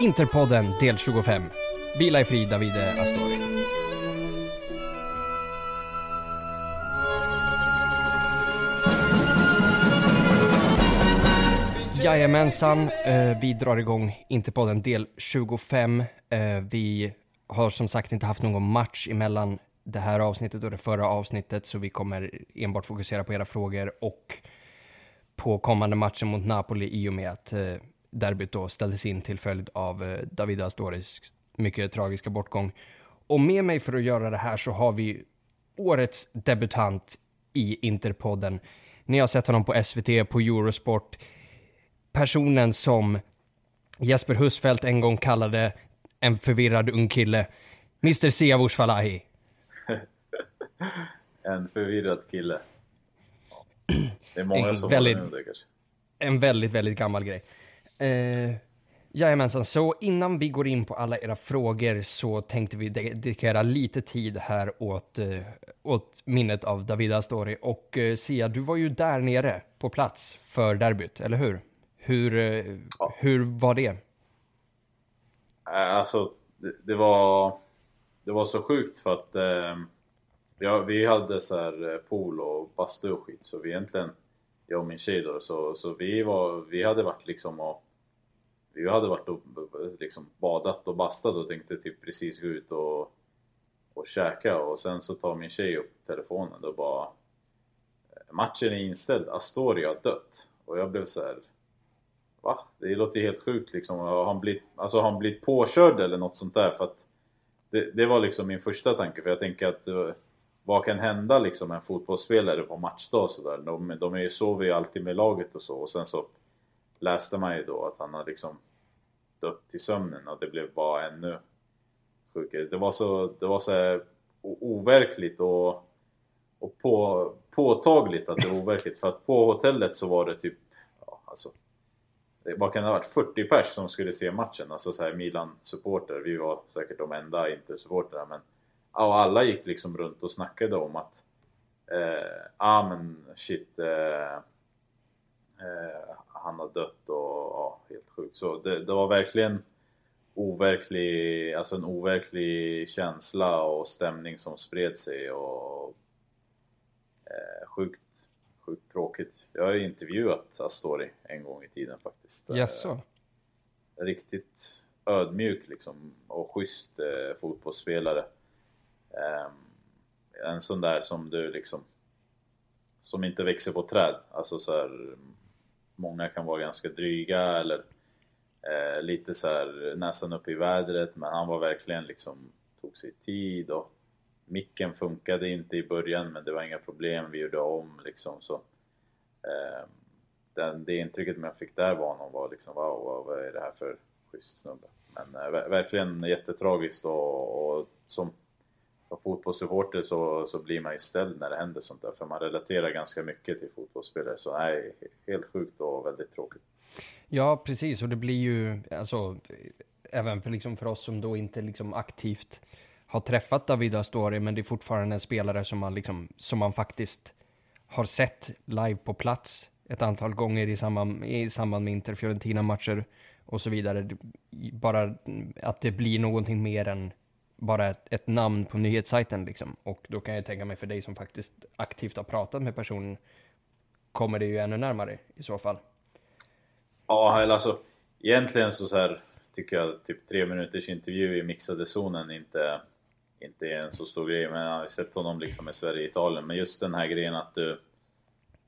Interpodden del 25. Vila i frid Davide Astori. Jajamensan, eh, vi drar igång Interpodden del 25. Eh, vi har som sagt inte haft någon match emellan det här avsnittet och det förra avsnittet, så vi kommer enbart fokusera på era frågor och på kommande matchen mot Napoli i och med att eh, derbyt då ställdes in till följd av eh, David Astoris mycket tragiska bortgång. Och med mig för att göra det här så har vi årets debutant i Interpodden. Ni har sett honom på SVT, på Eurosport. Personen som Jesper Husfeldt en gång kallade en förvirrad ung kille. Mr Siavush Falahi. en förvirrad kille. Det är många som väldigt, håller med det kanske. En väldigt, väldigt gammal grej. Eh, jajamensan, så innan vi går in på alla era frågor så tänkte vi dedikera lite tid här åt, eh, åt minnet av David Astori. Och eh, Sia, du var ju där nere på plats för derbyt, eller hur? Hur, eh, Ja. hur var det? Eh, Alltså, det, det var... Det var så sjukt för att... Eh, ja, vi hade så här eh, pool och bastu och skit, så vi egentligen... Jag och min tjej då, så, så vi var... Vi hade varit liksom och... Jag hade varit och liksom badat och bastat och tänkte typ precis gå ut och, och käka och sen så tar min tjej upp telefonen och bara eh, Matchen är inställd, Astoria har dött. Och jag blev så här. Va? Det låter ju helt sjukt liksom. Har han blivit, alltså, har han blivit påkörd eller något sånt där? För att det, det var liksom min första tanke. För jag tänker att eh, vad kan hända liksom en fotbollsspelare på matchdag och sådär? De, de är ju, sover ju alltid med laget och så. Och sen så läste man ju då att han har liksom dött i sömnen och det blev bara ännu sjukare. Det var så, det var så här overkligt och, och på, påtagligt att det var overkligt. För att på hotellet så var det typ, ja, alltså, vad kan det ha varit, 40 pers som skulle se matchen. Alltså så här Milan-supporter. Vi var säkert de enda Inter-supportrarna. Men och alla gick liksom runt och snackade om att eh, ah men shit eh, eh, han har dött och ja, helt sjukt. Så det, det var verkligen overklig, alltså en overklig känsla och stämning som spred sig och eh, sjukt, sjukt tråkigt. Jag har ju intervjuat Astori en gång i tiden faktiskt. Eh, Jaså? riktigt ödmjuk liksom och schysst eh, fotbollsspelare. Ehm, en sån där som du liksom som inte växer på träd. Alltså så här, många kan vara ganska dryga eller eh, lite så här näsan upp i vädret men han var verkligen liksom tog sig tid och micken funkade inte i början men det var inga problem, vi gjorde om liksom så. eh, den, det intrycket man fick där var honom var liksom wow, wow vad är det här för schysst snubbe. Men eh, verkligen jättetragiskt och, och som, som fotbollssupporter så, så blir man ju ställd när det händer sånt där för man relaterar ganska mycket till fotbollsspelare så nej, helt sjukt och väldigt tråkigt. Ja, precis. Och det blir ju, alltså, även för, liksom, för oss som då inte liksom aktivt har träffat David Astori, men det är fortfarande en spelare som man, liksom, som man faktiskt har sett live på plats ett antal gånger i samband, i samband med Inter-Fiorentina-matcher och så vidare. Bara att det blir någonting mer än bara ett, ett namn på nyhetssajten liksom. Och då kan jag tänka mig för dig som faktiskt aktivt har pratat med personen kommer det ju ännu närmare i så fall. Ja, eller alltså egentligen så, så här tycker jag typ tre minuters intervju i mixade zonen inte, inte är en så stor grej. Men jag har ju sett honom liksom i Sverige-Italien. Men just den här grejen att du,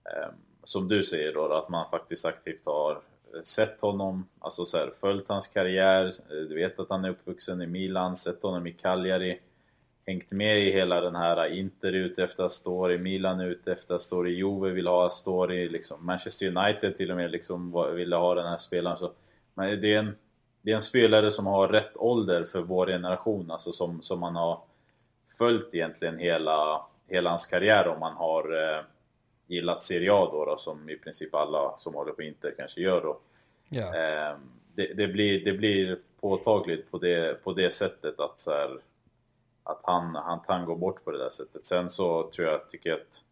eh, som du säger då, att man faktiskt aktivt har sett honom, alltså så här, följt hans karriär. Eh, du vet att han är uppvuxen i Milan, sett honom i Cagliari. Hängt med i hela den här eh, Inter ute efter Astori, Milan ute efter Astori, Juve vill ha Astori, liksom Manchester United till och med liksom ville ha den här spelaren. Så, men det är, en, det är en spelare som har rätt ålder för vår generation, alltså som, som man har följt egentligen hela, hela hans karriär om man har eh, gillat Serie A då, då, som i princip alla som håller på Inter kanske gör då. Eh, det, det, blir, det blir påtagligt på det, på det sättet att, så här, att han, han, han går bort på det där sättet. Sen så tror jag, tycker jag att,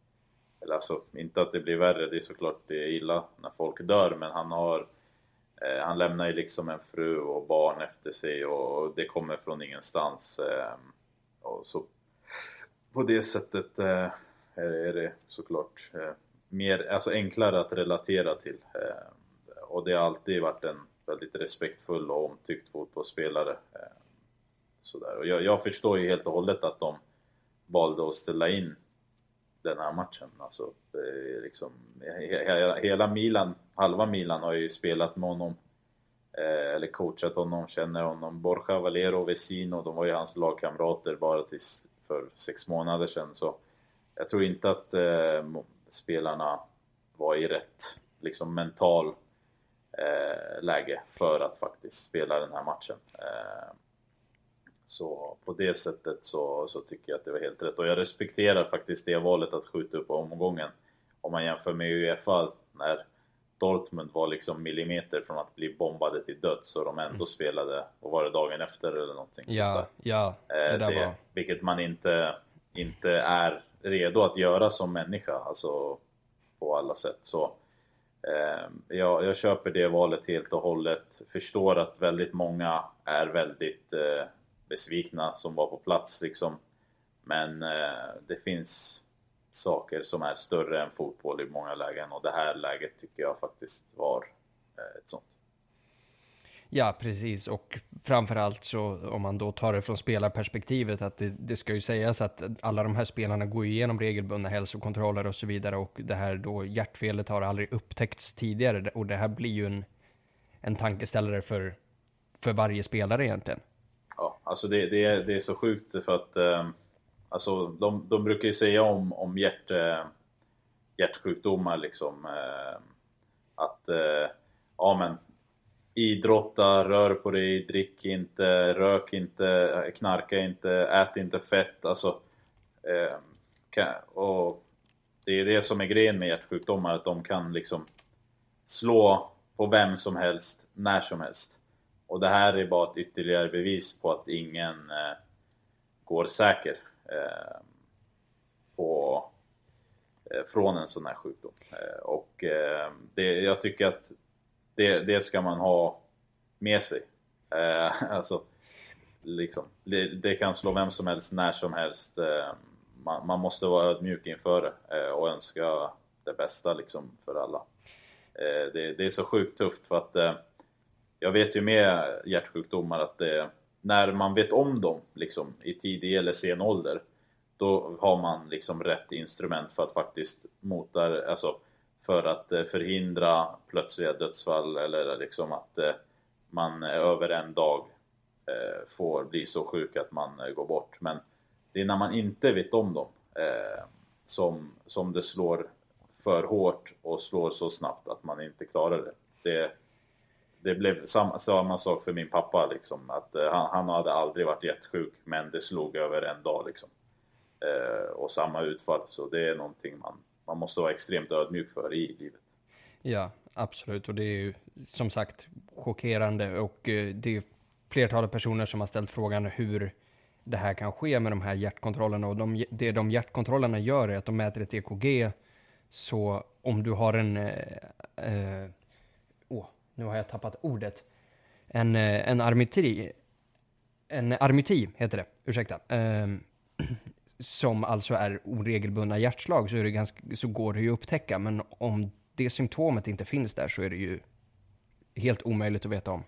eller alltså inte att det blir värre, det är såklart det är illa när folk dör, men han har Eh, han lämnar ju liksom en fru och barn efter sig och det kommer från ingenstans. Eh, och så på det sättet här är det såklart eh, mer, alltså enklare att relatera till. Eh, och det har alltid varit en väldigt respektfull och omtyckt fotbollsspelare. Eh, sådär. Och jag, jag förstår ju helt och hållet att de valde att ställa in den här matchen. Alltså, liksom, hela Milan, halva Milan har ju spelat med honom. Eh, eller coachat honom, känner honom. Borja Valero och Vesino, de var ju hans lagkamrater bara tills för sex månader sedan. Så jag tror inte att eh, spelarna var i rätt liksom, mental eh, läge för att faktiskt spela den här matchen. Eh, så på det sättet så, så tycker jag att det var helt rätt. Och jag respekterar faktiskt det valet att skjuta upp omgången. Om man jämför med Uefa när Dortmund var liksom millimeter från att bli bombade till döds och de ändå mm. spelade, och var det dagen efter eller någonting Ja, sånt där. ja. Det, eh, det var... Vilket man inte, inte är redo att göra som människa, alltså på alla sätt. Så eh, jag, jag köper det valet helt och hållet. Förstår att väldigt många är väldigt eh, besvikna som var på plats liksom. Men eh, det finns saker som är större än fotboll i många lägen och det här läget tycker jag faktiskt var eh, ett sånt. Ja, precis. Och framförallt så om man då tar det från spelarperspektivet att det, det, ska ju sägas att alla de här spelarna går igenom regelbundna hälsokontroller och så vidare och det här då hjärtfelet har aldrig upptäckts tidigare och det här blir ju en, en tankeställare för, för varje spelare egentligen. Ja, alltså det, det, är, det är så sjukt för att eh, alltså de, de brukar ju säga om, om hjärt, eh, hjärtsjukdomar liksom eh, att eh, ja men idrotta, rör på dig, drick inte, rök inte, eh, knarka inte, ät inte fett. Alltså, eh, kan, och det är det som är grejen med hjärtsjukdomar, att de kan liksom slå på vem som helst, när som helst. Och det här är bara ett ytterligare bevis på att ingen eh, går säker eh, på, eh, från en sån här sjukdom. Eh, och eh, det, jag tycker att det, det ska man ha med sig. Eh, alltså, liksom, det, det, kan slå vem som helst, när som helst. Eh, man, man, måste vara ödmjuk inför det eh, och önska det bästa liksom, för alla. Eh, det, det, är så sjukt tufft för att jag vet ju med hjärtsjukdomar att det, när man vet om dem liksom, i tidig eller sen ålder då har man liksom rätt instrument för att faktiskt mota, alltså för att eh, förhindra plötsliga dödsfall eller liksom att eh, man eh, över en dag får bli så sjuk att man går bort. Men det är när man inte vet om dem som, som det slår för hårt och slår så snabbt att man inte klarar det. Det, det blev samma, samma sak för min pappa liksom. Att han, han, hade aldrig varit jättesjuk men det slog över en dag liksom. Och samma utfall. Så det är någonting man, man måste vara extremt ödmjuk för i livet. Ja, absolut. Och det är ju som sagt chockerande. Och eh, det är flertalet personer som har ställt frågan hur det här kan ske med de här hjärtkontrollerna. Och de, det de hjärtkontrollerna gör är att de mäter ett EKG så om du har en eh, oh, nu har jag tappat ordet, en, eh, en armytri, en armyti heter det, ursäkta, Eh, som alltså är oregelbundna hjärtslag så, är det ganska, så går det ju att upptäcka, men om det symptomet inte finns där så är det ju helt omöjligt att veta om.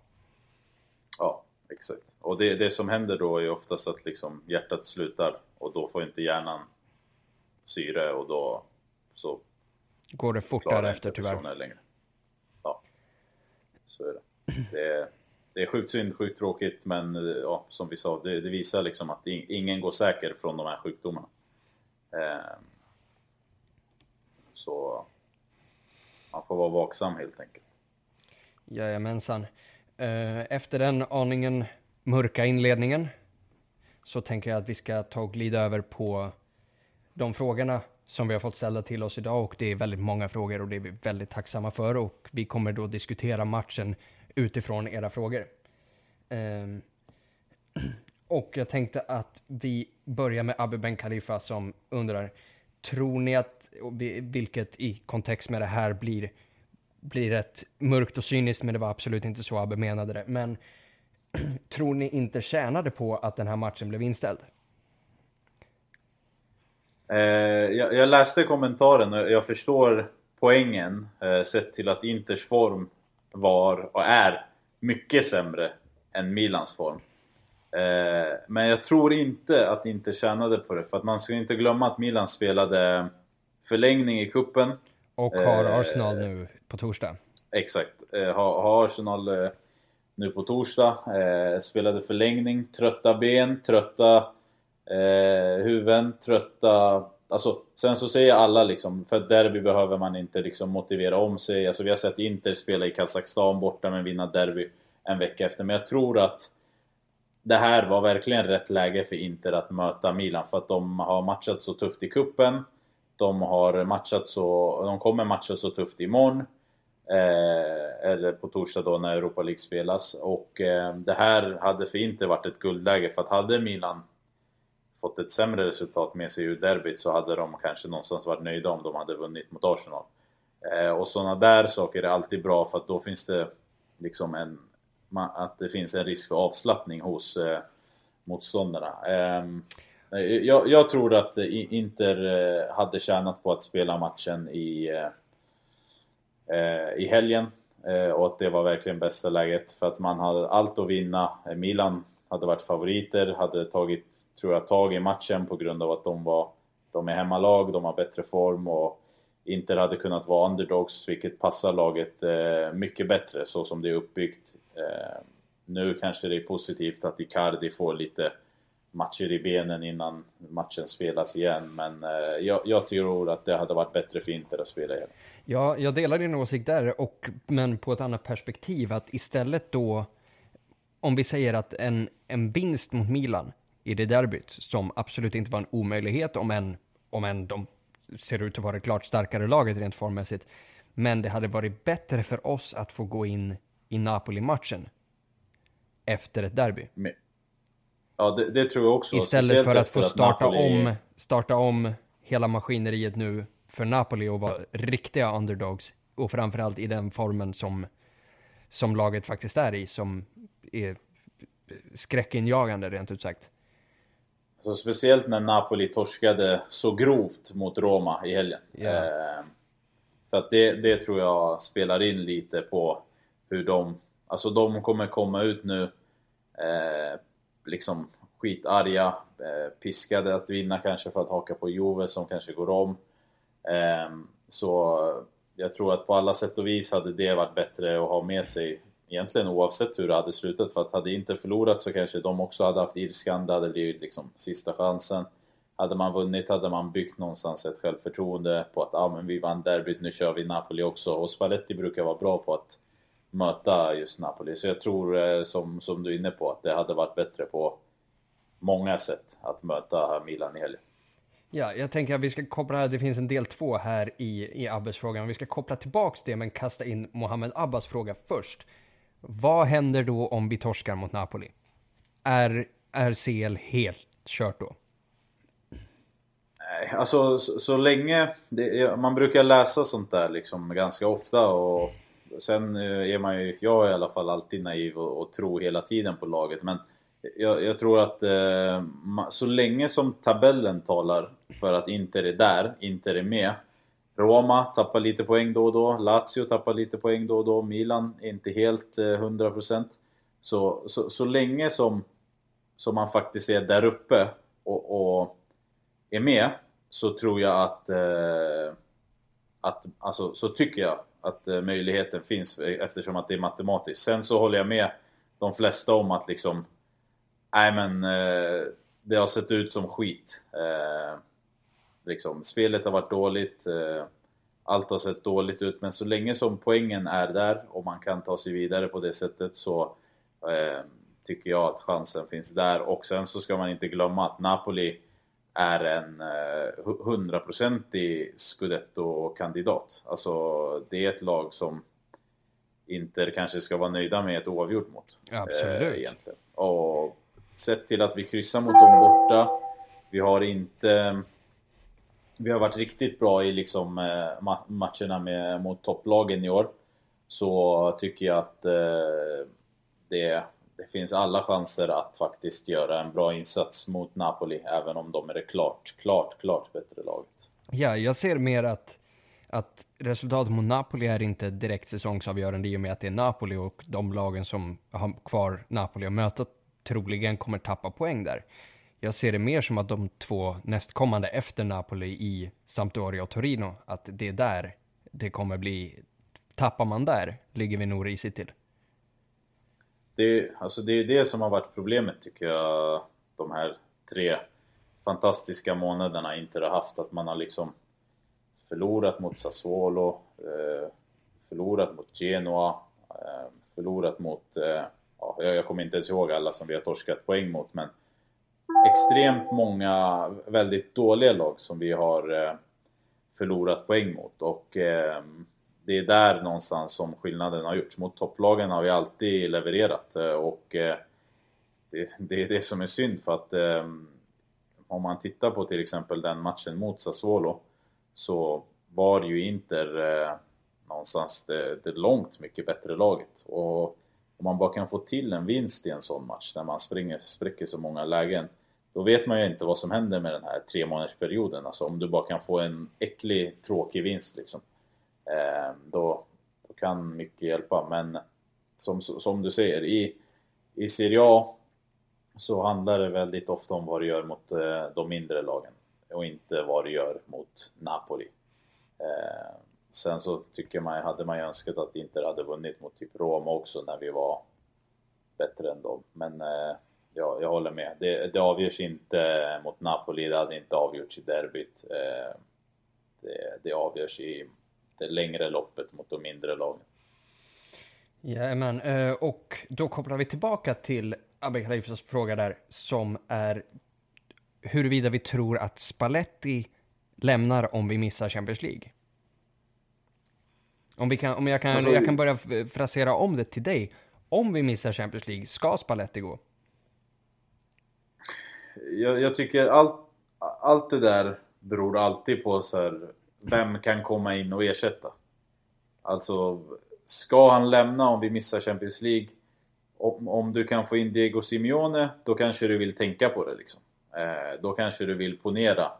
Ja, exakt. Och det, det som händer då är oftast att liksom hjärtat slutar och då får inte hjärnan syre och då så går det fortare efter tyvärr. Längre så är det. Det är, det är sjukt synd, sjukt tråkigt, men eh, ja, som vi sa, det, det visar liksom att ingen går säker från de här sjukdomarna. Eh, så man får vara vaksam helt enkelt. Jajamensan. Eh, efter den aningen mörka inledningen så tänker jag att vi ska ta och glida över på de frågorna som vi har fått ställa till oss idag och det är väldigt många frågor och det är vi väldigt tacksamma för och vi kommer då diskutera matchen utifrån era frågor. Um, och jag tänkte att vi börjar med Abu Ben Khalifa som undrar, tror ni att, vilket i kontext med det här blir blir rätt mörkt och cyniskt, men det var absolut inte så Abbe menade det. Men tror ni inte tjänade på att den här matchen blev inställd? Eh, jag, jag, läste kommentaren och jag förstår poängen eh, sett till att Inters form var och är mycket sämre än Milans form. Eh, men jag tror inte att Inter tjänade på det för att man ska inte glömma att Milan spelade förlängning i kuppen Och har eh, Arsenal nu på torsdag. Exakt. Eh, har, har Arsenal nu på torsdag. Spelade förlängning, trötta ben, trötta eh, huvuden, trötta... Alltså, sen så säger alla liksom, för derby behöver man inte liksom motivera om sig. Alltså vi har sett Inter spela i Kazakstan borta men vinna derby en vecka efter. Men jag tror att det här var verkligen rätt läge för Inter att möta Milan för att de har matchat så tufft i kuppen De har matchat så... De kommer matcha så tufft imorgon. Eh, eller på torsdag då när Europa League spelas. Och eh, det här hade för Inter varit ett guldläge för att hade Milan fått ett sämre resultat med sig ur derbyt så hade de kanske någonstans varit nöjda om de hade vunnit mot Arsenal. Eh, och sådana där saker är alltid bra för att då finns det liksom en... Att det finns en risk för avslappning hos eh, motståndarna. Ehm, eh, jag, jag, tror att eh, Inter eh, hade tjänat på att spela matchen i eh, eh, i helgen. Eh, och att det var verkligen bästa läget för att man hade allt att vinna. Milan hade varit favoriter, hade tagit, tror jag, tag i matchen på grund av att de var de är hemmalag, de har bättre form och Inter hade kunnat vara underdogs, vilket passar laget eh, mycket bättre så som det är uppbyggt. Eh, nu kanske det är positivt att Icardi får lite matcher i benen innan matchen spelas igen. Men eh, jag, jag, tror att det hade varit bättre för Inter att spela igen. Ja, jag delar din åsikt där, och, men på ett annat perspektiv. Att istället då, om vi säger att en, en vinst mot Milan i det derbyt, som absolut inte var en omöjlighet, om än, om än de ser ut att vara det klart starkare laget rent formmässigt. Men det hade varit bättre för oss att få gå in i Napoli-matchen efter ett derby. Men Ja, det, det, tror jag också. Istället för att få starta, Napoli... om, starta om hela maskineriet nu för Napoli och vara riktiga underdogs. Och framförallt i den formen som, som laget faktiskt är i, som är skräckinjagande rent ut sagt. Så speciellt när Napoli torskade så grovt mot Roma i helgen. Yeah. Eh, för att det, det tror jag spelar in lite på hur de... Alltså de kommer komma ut nu eh, liksom skitarga, eh, piskade att vinna kanske för att haka på Juve som kanske går om. Eh, så jag tror att på alla sätt och vis hade det varit bättre att ha med sig egentligen oavsett hur det hade slutat. För att hade inte förlorat så kanske de också hade haft ilskan, det hade blivit liksom sista chansen. Hade man vunnit hade man byggt någonstans ett självförtroende på att ah, men vi vann derbyt, nu kör vi Napoli också. Och Spalletti brukar vara bra på att möta just Napoli. Så jag tror, eh, som, som du är inne på, att det hade varit bättre på många sätt att möta Milan i helgen. Ja, jag tänker att vi ska koppla, det finns en del två här i, i Abbes fråga, vi ska koppla tillbaks det men kasta in Mohammed Abbas fråga först. Vad händer då om vi torskar mot Napoli? Är, är CL helt kört då? Nej, alltså så, så länge, det, man brukar läsa sånt där liksom ganska ofta och Sen eh, är man ju, jag är i alla fall alltid naiv och, och tror hela tiden på laget men jag, jag tror att eh, så länge som tabellen talar för att Inter är där, Inter är med Roma tappar lite poäng då och då, Lazio tappar lite poäng då och då, Milan är inte helt eh, 100% så, så, så länge som, som man faktiskt är där uppe och, och är med så tror jag att, eh, att alltså, så tycker jag att eh, möjligheten finns eh, eftersom att det är matematiskt. Sen så håller jag med de flesta om att liksom Nej men eh, det har sett ut som skit. Eh, liksom, spelet har varit dåligt. allt har sett dåligt ut men så länge som poängen är där och man kan ta sig vidare på det sättet så tycker jag att chansen finns där. Och sen så ska man inte glömma att Napoli är en hundraprocentig eh, scudetto-kandidat. Alltså det är ett lag som Inter kanske ska vara nöjda med ett oavgjort mot. Absolut. Eh, egentligen. Och sett till att vi kryssar mot dem borta. Vi har inte... Vi har varit riktigt bra i liksom eh, matcherna med, mot topplagen i år. så tycker jag att eh, det, det finns alla chanser att faktiskt göra en bra insats mot Napoli, även om de är det klart, klart, klart bättre laget. Ja, jag ser mer att, att resultatet mot Napoli är inte direkt säsongsavgörande i och med att det är Napoli och de lagen som har kvar Napoli att möta troligen kommer tappa poäng där. Jag ser det mer som att de två nästkommande efter Napoli i Sampdoria och Torino, att det är där det kommer bli, tappar man där ligger vi nog risigt till. Det, alltså det är det som har varit problemet tycker jag, de här tre fantastiska månaderna inte har haft, att man har liksom förlorat mot Sassuolo, eh, förlorat mot Genoa, eh, förlorat mot, eh, ja, jag kommer inte ens ihåg alla som vi har torskat poäng mot, men extremt många väldigt dåliga lag som vi har eh, förlorat poäng mot och eh, det är där någonstans som skillnaden har gjorts. Mot topplagen har vi alltid levererat eh, och det, det är det som är synd för att om man tittar på till exempel den matchen mot Sassuolo så var ju Inter eh, någonstans det, det långt mycket bättre laget. Och om man bara kan få till en vinst i en sån match när man springer, spräcker så många lägen då vet man ju inte vad som händer med den här tre månadersperioden. Alltså om du bara kan få en äcklig, tråkig vinst liksom. Eh, då, då kan mycket hjälpa. Men som, som du säger, i, i Serie A så handlar det väldigt ofta om vad du gör mot eh, de mindre lagen och inte vad du gör mot Napoli. Eh, Sen så tycker man, hade man ju önskat att Inter hade vunnit mot typ Roma också när vi var bättre än dem. Men eh, ja, jag håller med. Det, det avgörs inte mot Napoli, det hade inte avgjorts i derbyt. Eh, det, det avgörs i det längre loppet mot de mindre lagen. Jajamän, eh, och då kopplar vi tillbaka till Abbe Khalifas fråga där, som är huruvida vi tror att Spalletti lämnar om vi missar Champions League. Om, vi kan, om jag, kan, alltså, jag kan börja frasera om det till dig. Om vi missar Champions League, ska Spalletti gå? Jag, jag tycker allt, allt det där beror alltid på så här, vem kan komma in och ersätta? Alltså, ska han lämna om vi missar Champions League? om, om du kan få in Diego Simeone, då kanske du vill tänka på det liksom. Eh, då kanske du vill ponera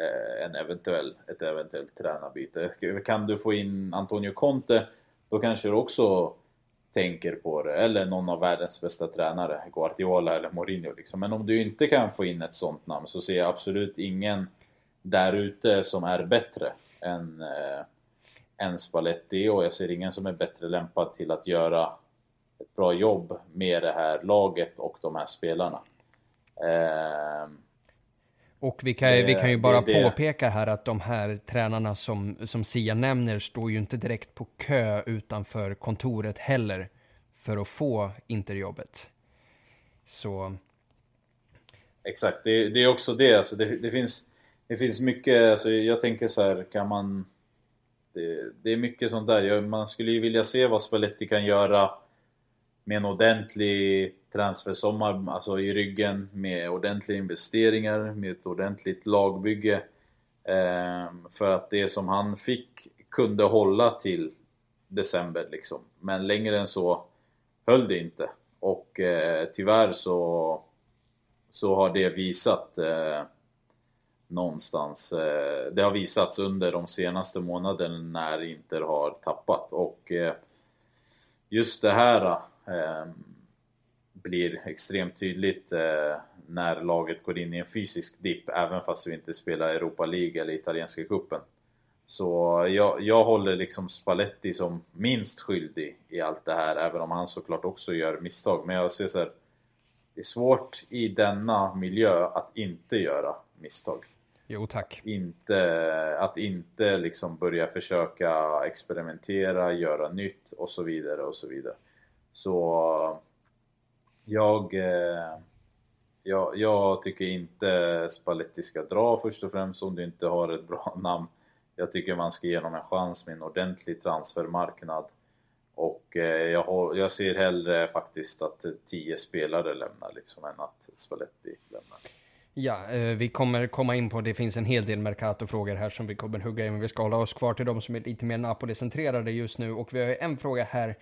Eh, en eventuell, ett eventuellt tränarbyte. Kan du få in Antonio Conte, då kanske du också tänker på det. Eller någon av världens bästa tränare, Guardiola eller Mourinho liksom. Men om du inte kan få in ett sånt namn så ser jag absolut ingen där ute som är bättre än, eh, än Spalletti och jag ser ingen som är bättre lämpad till att göra ett bra jobb med det här laget och de här spelarna. Eh, och vi kan, det, vi kan ju bara det, påpeka här att de här tränarna som, som Sia nämner står ju inte direkt på kö utanför kontoret heller för att få interjobbet. Så... Exakt, det, det är också det. Alltså det, det, finns, det finns mycket, alltså jag tänker så här, kan man... Det, det är mycket sånt där. Man skulle ju vilja se vad Spalletti kan göra med en ordentlig transfersommar alltså i ryggen med ordentliga investeringar, med ett ordentligt lagbygge. Eh, för att det som han fick kunde hålla till december liksom. Men längre än så höll det inte. Och eh, tyvärr så, så har det visat eh, någonstans. Eh, det har visats under de senaste månaderna när Inter har tappat. Och eh, just det här blir extremt tydligt eh, när laget går in i en fysisk dipp, även fast vi inte spelar Europa League eller italienska cupen. Så jag, jag håller liksom Spalletti som minst skyldig i allt det här, även om han såklart också gör misstag. Men jag ser så här, det är svårt i denna miljö att inte göra misstag. Jo tack. Inte, att inte liksom börja försöka experimentera, göra nytt och så vidare och så vidare. Så jag, eh, jag, jag tycker inte Spalletti ska dra först och främst om du inte har ett bra namn. Jag tycker man ska ge honom en chans med en ordentlig transfermarknad. Och eh, jag, jag ser hellre faktiskt att tio spelare lämnar liksom än att Spalletti lämnar. Ja, eh, vi kommer komma in på, det finns en hel del Mercato-frågor här som vi kommer hugga in, men vi ska hålla oss kvar till de som är lite mer Napoli-centrerade just nu. Och vi har en fråga här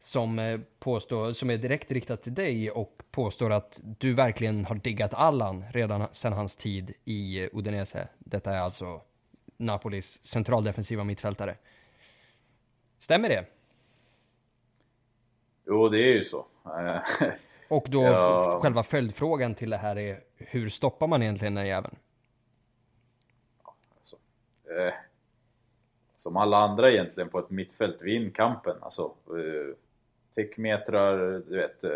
som eh, påstår, som är direkt riktad till dig och påstår att du verkligen har diggat Allan redan sedan hans tid i Udinese. Detta är alltså Napolis centraldefensiva mittfältare. Stämmer det? Jo, det är ju så. Och då ja. själva följdfrågan till det här är hur stoppar man egentligen den jäveln? Alltså, eh, som alla andra egentligen på ett mittfält, vinn kampen. Alltså, eh, tickmetrar, du vet, eh,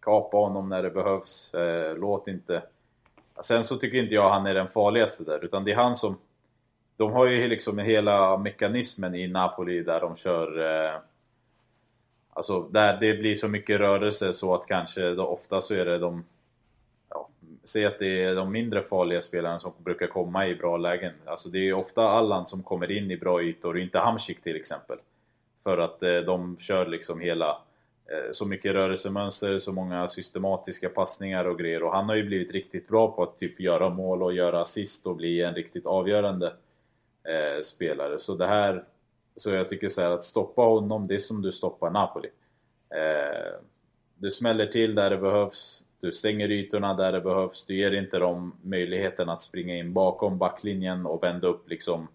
kapa honom när det behövs. Eh, låt inte... Sen så tycker inte jag han är den farligaste där, utan det är han som... De har ju liksom hela mekanismen i Napoli där de kör... Eh, alltså där det blir så mycket rörelse så att kanske då, ofta så är det de... Ja, säg att det är de mindre farliga spelarna som brukar komma i bra lägen. Alltså det är ofta Allan som kommer in i bra ytor, inte Hamsik till exempel. För att eh, de kör liksom hela... Eh, så mycket rörelsemönster, så många systematiska passningar och grejer. Och han har ju blivit riktigt bra på att typ göra mål och göra assist och bli en riktigt avgörande eh, spelare. Så det här så jag tycker så här, att stoppa honom, det är som du stoppar Napoli. Eh, du smäller till där det behövs, du stänger ytorna där det behövs, du ger inte dem möjligheten att springa in bakom backlinjen och vända upp liksom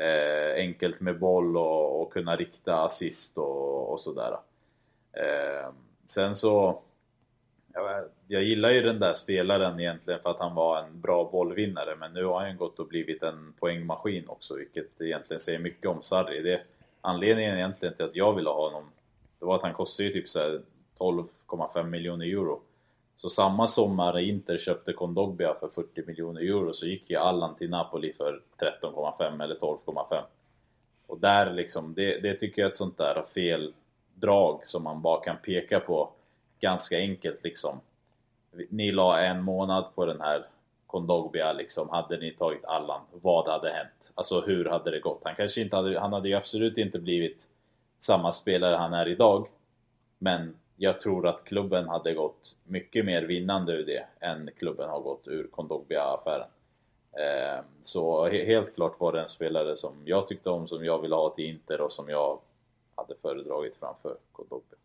eh, enkelt med boll och, och, kunna rikta assist och, och sådär. Eh, sen så jag gillar ju den där spelaren egentligen för att han var en bra bollvinnare men nu har han gått och blivit en poängmaskin också vilket egentligen säger mycket om Sarri. Det anledningen egentligen till att jag ville ha honom det var att han kostade ju typ 12,5 miljoner euro. Så samma sommar Inter köpte Kondogbia för 40 miljoner euro så gick ju Allan till Napoli för 13,5 eller 12,5. Och där liksom, det, det tycker jag är ett sånt där fel drag som man bara kan peka på ganska enkelt liksom. Ni la en månad på den här Kondogbia liksom. Hade ni tagit Allan, vad hade hänt? Alltså hur hade det gått? Han kanske inte hade, han hade ju absolut inte blivit samma spelare han är idag. Men jag tror att klubben hade gått mycket mer vinnande ur det än klubben har gått ur Kondogbia-affären. Ehm, så helt klart var det en spelare som jag tyckte om, som jag ville ha till Inter och som jag hade föredragit framför Kondogbia.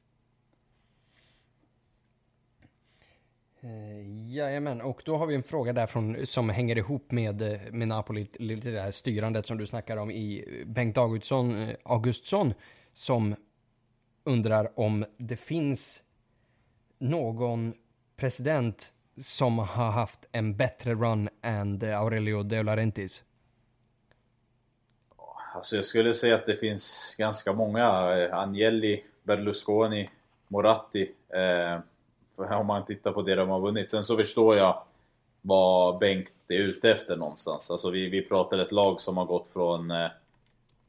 Eh, jajamän, och då har vi en fråga där från, som hänger ihop med, eh, med Napoli, lite det här styrandet som du snackar om i eh, Bengt Augustsson, Augustsson som undrar om det finns någon president som har haft en bättre run än Aurelio De Laurentiis? Alltså jag skulle säga att det finns ganska många. Eh, Agnelli, Berlusconi, Moratti. Eh, om man tittar på det de har vunnit. Sen så förstår jag vad Bengt är ute efter någonstans. Alltså vi, vi pratar ett lag som har gått från eh,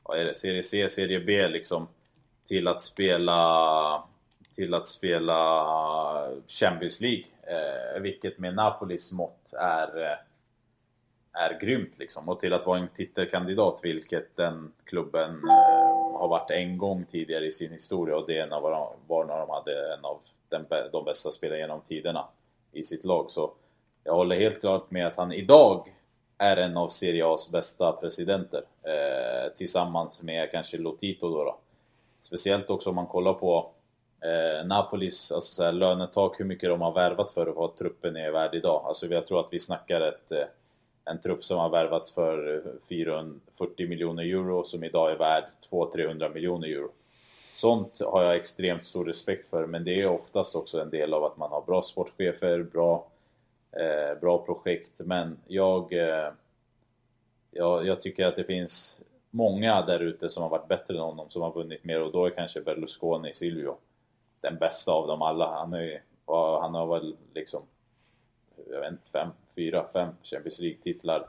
vad är det, Serie C, Serie B liksom till att spela till att spela Champions League. Eh, vilket med Napolis mått är, eh, är grymt liksom. Och till att vara en titelkandidat, vilket den klubben eh, har varit en gång tidigare i sin historia. Och det är var när de hade en av den, de bästa spelarna genom tiderna i sitt lag. Så jag håller helt klart med att han idag är en av Serie A's bästa presidenter. Eh, tillsammans med kanske Lotito då, då. Speciellt också om man kollar på eh, Napolis alltså så här, lönetak, hur mycket de har värvat för och vad truppen är värd idag. Alltså jag tror att vi snackar ett, eh, en trupp som har värvats för eh, 440 miljoner euro som idag är värd 200-300 miljoner euro. Sånt har jag extremt stor respekt för, men det är oftast också en del av att man har bra sportchefer, bra, eh, bra projekt. Men jag, eh, jag, jag, tycker att det finns många där ute som har varit bättre än honom, som har vunnit mer och då är kanske Berlusconi, Silvio, den bästa av dem alla. Han, är, han har väl liksom, jag vet inte, fem, fyra, fem Champions League-titlar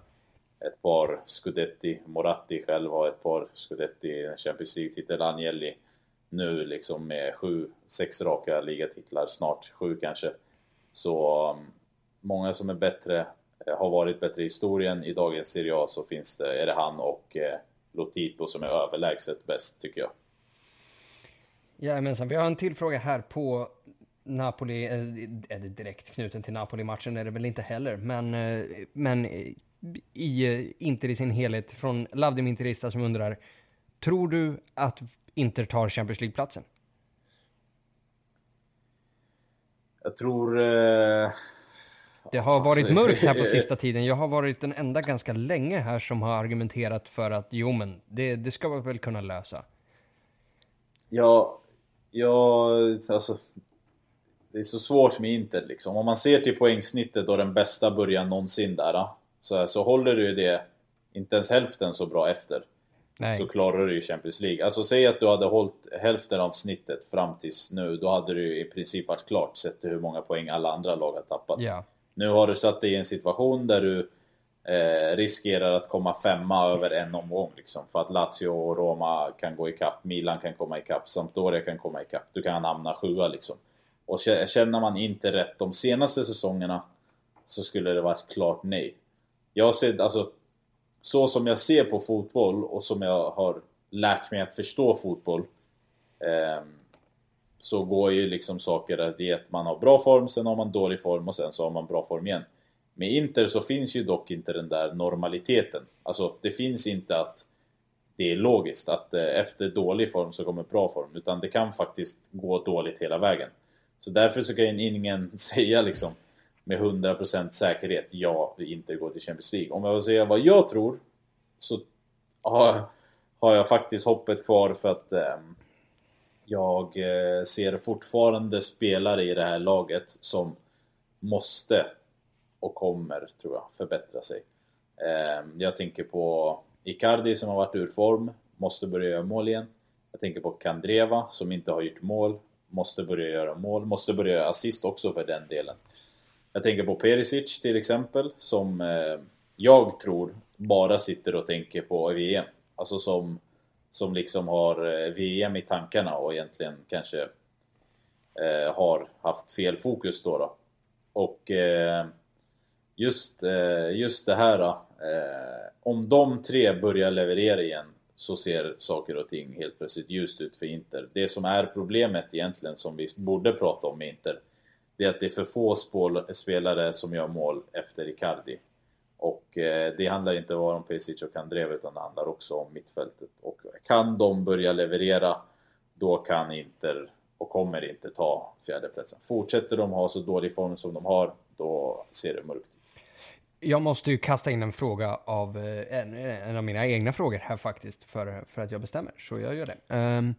ett par Scudetti, Moratti själv har ett par Scudetti, Champions League-titel, Agnelli nu liksom med sju, sex raka ligatitlar, snart sju kanske. Så um, många som är bättre, eh, har varit bättre i historien. I dagens Serie A så finns det, är det han och eh, Lotito som är överlägset bäst tycker jag. Jajamensan, vi har en till fråga här på Napoli, är det direkt knuten till Napoli-matchen är det väl inte heller, men, men i Inter i sin helhet från Lavdim Interista som undrar, tror du att Inter tar Champions League-platsen? Jag tror... Eh... Det har varit alltså, mörkt här på sista tiden. Jag har varit den enda ganska länge här som har argumenterat för att jo men det, det ska man väl kunna lösa. Ja, ja, alltså det är så svårt med Inter liksom. Om man ser till poängsnittet och den bästa början någonsin där så, så håller du det inte ens hälften så bra efter. Nej. Så klarar du ju Champions League. Alltså säg att du hade hållit hälften av snittet fram tills nu, då hade du i princip varit klart sett till hur många poäng alla andra lag har tappat. Ja. Nu har du satt dig i en situation där du eh, riskerar att komma femma över en omgång liksom. För att Lazio och Roma kan gå ikapp, Milan kan komma ikapp, Sampdoria kan komma ikapp. Du kan hamna sjua liksom. Och känner man inte rätt de senaste säsongerna så skulle det varit klart nej. Jag ser, alltså, så som jag ser på fotboll och som jag har lärt mig att förstå fotboll eh, så går ju liksom saker att det är att man har bra form, sen har man dålig form och sen så har man bra form igen. Med Inter så finns ju dock inte den där normaliteten. Alltså det finns inte att det är logiskt att eh, efter dålig form så kommer bra form, utan det kan faktiskt gå dåligt hela vägen. Så därför så kan ingen säga liksom med 100% säkerhet ja, Inter går till Champions League. Om jag vill säga vad jag tror så har, har jag faktiskt hoppet kvar för att eh, jag eh, ser fortfarande spelare i det här laget som måste och kommer, tror jag, förbättra sig. Ehm, jag tänker på Icardi som har varit ur form, måste börja göra mål igen. Jag tänker på Kandreva som inte har gjort mål, måste börja göra mål, måste börja göra assist också för den delen. Jag tänker på Perisic till exempel, som eh, jag tror bara sitter och tänker på VM. Alltså som, som liksom har eh, VM i tankarna och egentligen kanske eh, har haft fel fokus då. då. Och eh, just, eh, just det här, eh, om de tre börjar leverera igen så ser saker och ting helt plötsligt ljust ut för Inter. Det som är problemet egentligen, som vi borde prata om med Inter, det är att det är för få spelare som gör mål efter Icardi. Och eh, det handlar inte bara om Pesic och Kandreva utan det handlar också om mittfältet. Och kan de börja leverera, då kan Inter och kommer inte ta fjärdeplatsen. Fortsätter de ha så dålig form som de har, då ser det mörkt ut. Jag måste ju kasta in en fråga av eh, en, en av mina egna frågor här faktiskt, för, för att jag bestämmer. Så jag gör det. Um,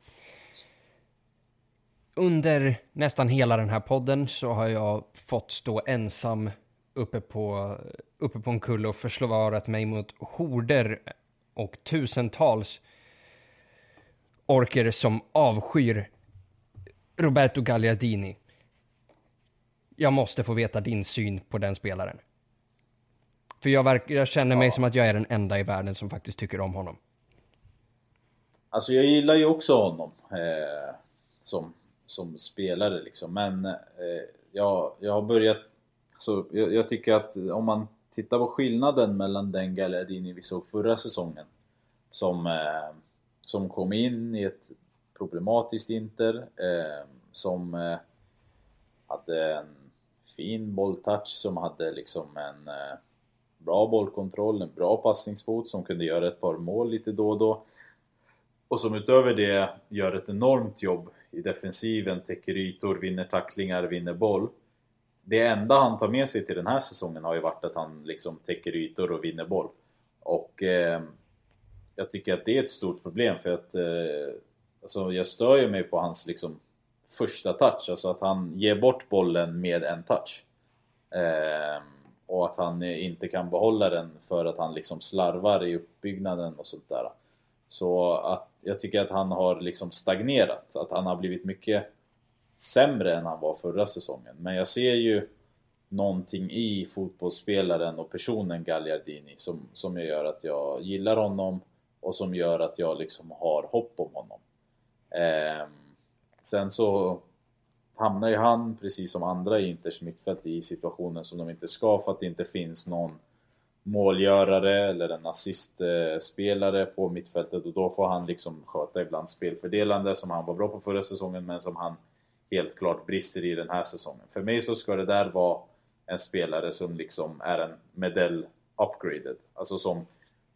under nästan hela den här podden så har jag fått stå ensam uppe på, uppe på en kulle och försvarat mig mot horder och tusentals orker som avskyr Roberto Gagliardini. Jag måste få veta din syn på den spelaren. För jag, jag känner mig ja. som att jag är den enda i världen som faktiskt tycker om honom. Alltså jag gillar ju också honom. Eh, som som spelare liksom. Men eh, jag, jag har börjat... Så jag, jag, tycker att om man tittar på skillnaden mellan den Gallardini vi såg förra säsongen som, eh, som kom in i ett problematiskt Inter eh, som eh, hade en fin bolltouch, som hade liksom en eh, bra bollkontroll, en bra passningsfot, som kunde göra ett par mål lite då och då. Och som utöver det gör ett enormt jobb i defensiven, täcker ytor, vinner tacklingar, vinner boll. Det enda han tar med sig till den här säsongen har ju varit att han liksom täcker ytor och vinner boll. Och eh, jag tycker att det är ett stort problem för att eh, alltså jag stör ju mig på hans liksom första touch, alltså att han ger bort bollen med en touch. Eh, och att han inte kan behålla den för att han liksom slarvar i uppbyggnaden och sånt där. Så att jag tycker att han har liksom stagnerat, att han har blivit mycket sämre än han var förra säsongen. Men jag ser ju någonting i fotbollsspelaren och personen Gagliardini som, som gör att jag gillar honom och som gör att jag liksom har hopp om honom. Eh, sen så hamnar ju han, precis som andra i Inters mittfält, i situationer som de inte ska för att det inte finns någon målgörare eller en assistspelare på mittfältet och då får han liksom sköta ibland spelfördelande som han var bra på förra säsongen men som han helt klart brister i den här säsongen. För mig så ska det där vara en spelare som liksom är en medell upgraded. Alltså som,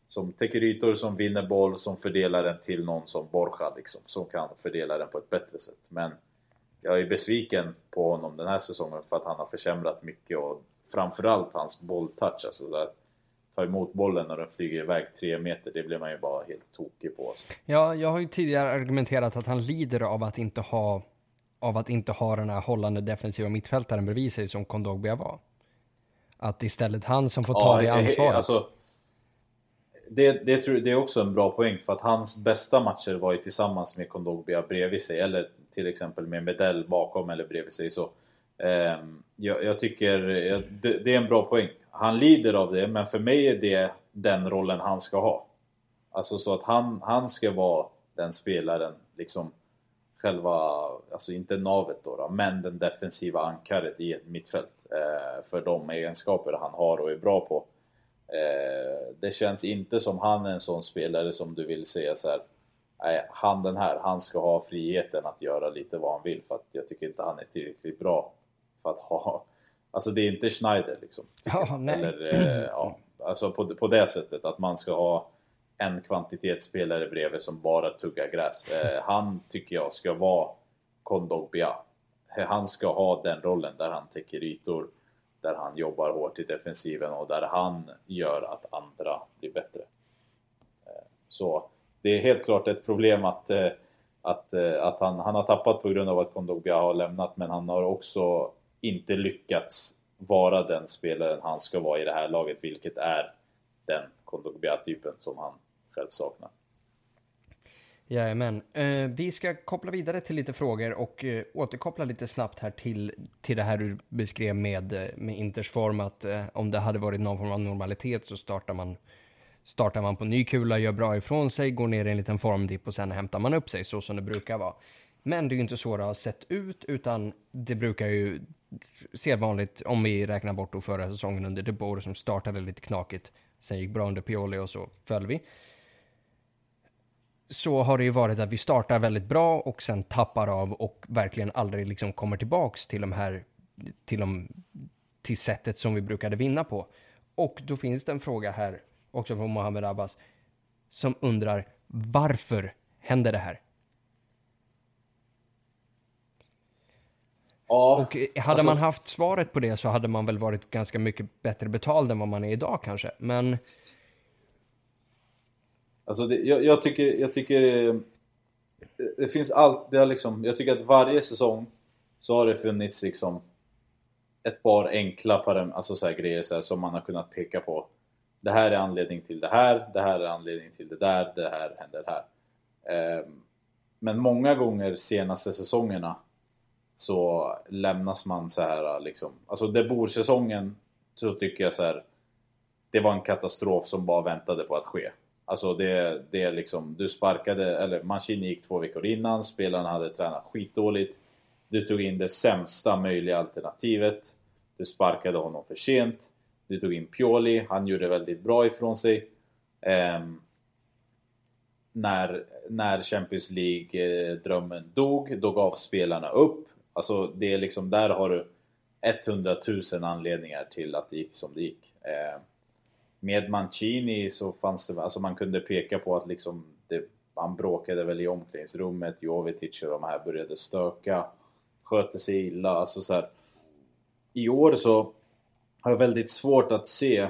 som täcker ytor, som vinner boll, som fördelar den till någon som Borja liksom. Som kan fördela den på ett bättre sätt. Men jag är besviken på honom den här säsongen för att han har försämrat mycket och framförallt hans bolltouch. Alltså där, ta emot bollen när den flyger iväg tre meter, det blir man ju bara helt tokig på. Alltså. Ja, jag har ju tidigare argumenterat att han lider av att inte ha av att inte ha den här hållande defensiva mittfältaren bredvid sig som Kondogbia var. Att istället han som får ta ja, det ansvaret. Alltså, det, det, tror, det är också en bra poäng för att hans bästa matcher var ju tillsammans med Kondogbia bredvid sig eller till exempel med Medell bakom eller bredvid sig. Så, eh, jag, jag, tycker det, det, är en bra poäng. Han lider av det men för mig är det den rollen han ska ha. Alltså så att han, han ska vara den spelaren liksom själva, alltså inte navet då, då men den defensiva ankaret i ett mittfält. Eh, för de egenskaper han har och är bra på. Eh, det känns inte som han är en sån spelare som du vill säga så här. Nej, han den här, han ska ha friheten att göra lite vad han vill för att jag tycker inte han är tillräckligt bra för att ha... Alltså det är inte Schneider liksom. Ja, nej. Eller, eh, ja, alltså på, på det sättet att man ska ha en kvantitetsspelare bredvid som bara tuggar gräs. Eh, han tycker jag ska vara Kondogbia. Eh, han ska ha den rollen där han täcker ytor, där han jobbar hårt i defensiven och där han gör att andra blir bättre. Eh, så det är helt klart ett problem att, eh, att, eh, att han, han har tappat på grund av att Kondogbia har lämnat men han har också inte lyckats vara den spelaren han ska vara i det här laget, vilket är den Kondogbia-typen som han själv saknar. Jajamän. Eh, vi ska koppla vidare till lite frågor och eh, återkoppla lite snabbt här till, till det här du beskrev med, eh, med Inters form, att eh, om det hade varit någon form av normalitet så startar man, startar man på ny kula, gör bra ifrån sig, går ner i en liten formdipp och sen hämtar man upp sig så som det brukar vara. Men det är ju inte så det har sett ut, utan det brukar ju se vanligt om vi räknar bort då förra säsongen under De Boer som startade lite knakigt, sen gick bra under Pioli och så föll vi så har det ju varit att vi startar väldigt bra och sen tappar av och verkligen aldrig liksom kommer tillbaks till de här, till, de, till sättet som vi brukade vinna på. Och då finns det en fråga här också från Mohammed Abbas som undrar varför händer det här? Ja, och hade alltså... man haft svaret på det så hade man väl varit ganska mycket bättre betald än vad man är idag kanske. Men Alltså det, jag, jag, tycker, jag tycker det, det finns allt, det har liksom, jag tycker att varje säsong så har det funnits liksom ett par enkla param, alltså så grejer så här, som man har kunnat peka på. Det här är anledning till det här, det här är anledning till det där, det här händer här. Ehm, men många gånger senaste säsongerna så lämnas man så här eh, liksom. Alltså Deboer-säsongen så tycker jag så här. Det var en katastrof som bara väntade på att ske. Alltså det, det är liksom, du sparkade, eller Mancini gick två veckor innan, spelarna hade tränat skitdåligt. Du tog in det sämsta möjliga alternativet. Du sparkade honom för sent. Du tog in Pioli, han gjorde väldigt bra ifrån sig. Eh, när, när Champions League-drömmen dog, då gav spelarna upp. Alltså det är liksom, där har du 100 000 anledningar till att det gick som det gick. Eh, med Mancini så fanns det, alltså man kunde peka på att liksom det, han bråkade väl i omklädningsrummet, Jovetic och de här började stöka, sköter sig illa, alltså så här. I år så har jag väldigt svårt att se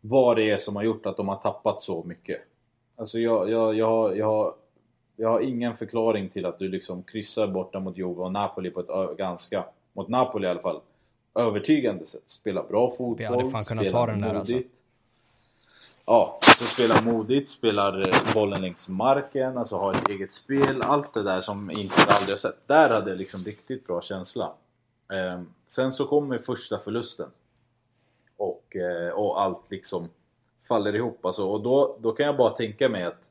vad det är som har gjort att de har tappat så mycket. Alltså jag, jag, jag, jag, jag har ingen förklaring till att du liksom kryssar borta mot Juve och Napoli på ett ganska, mot Napoli i alla fall, övertygande sätt. Spela bra fotboll, Vi hade fan kunnat ta den där alltså. Ja, alltså spela modigt, spelar eh, bollen längs marken, alltså har ett eget spel. Allt det där som inte aldrig har sett. Där hade jag liksom riktigt bra känsla. Eh, sen så kommer första förlusten. Och, eh, och allt liksom faller ihop. Alltså, och då, då kan jag bara tänka mig att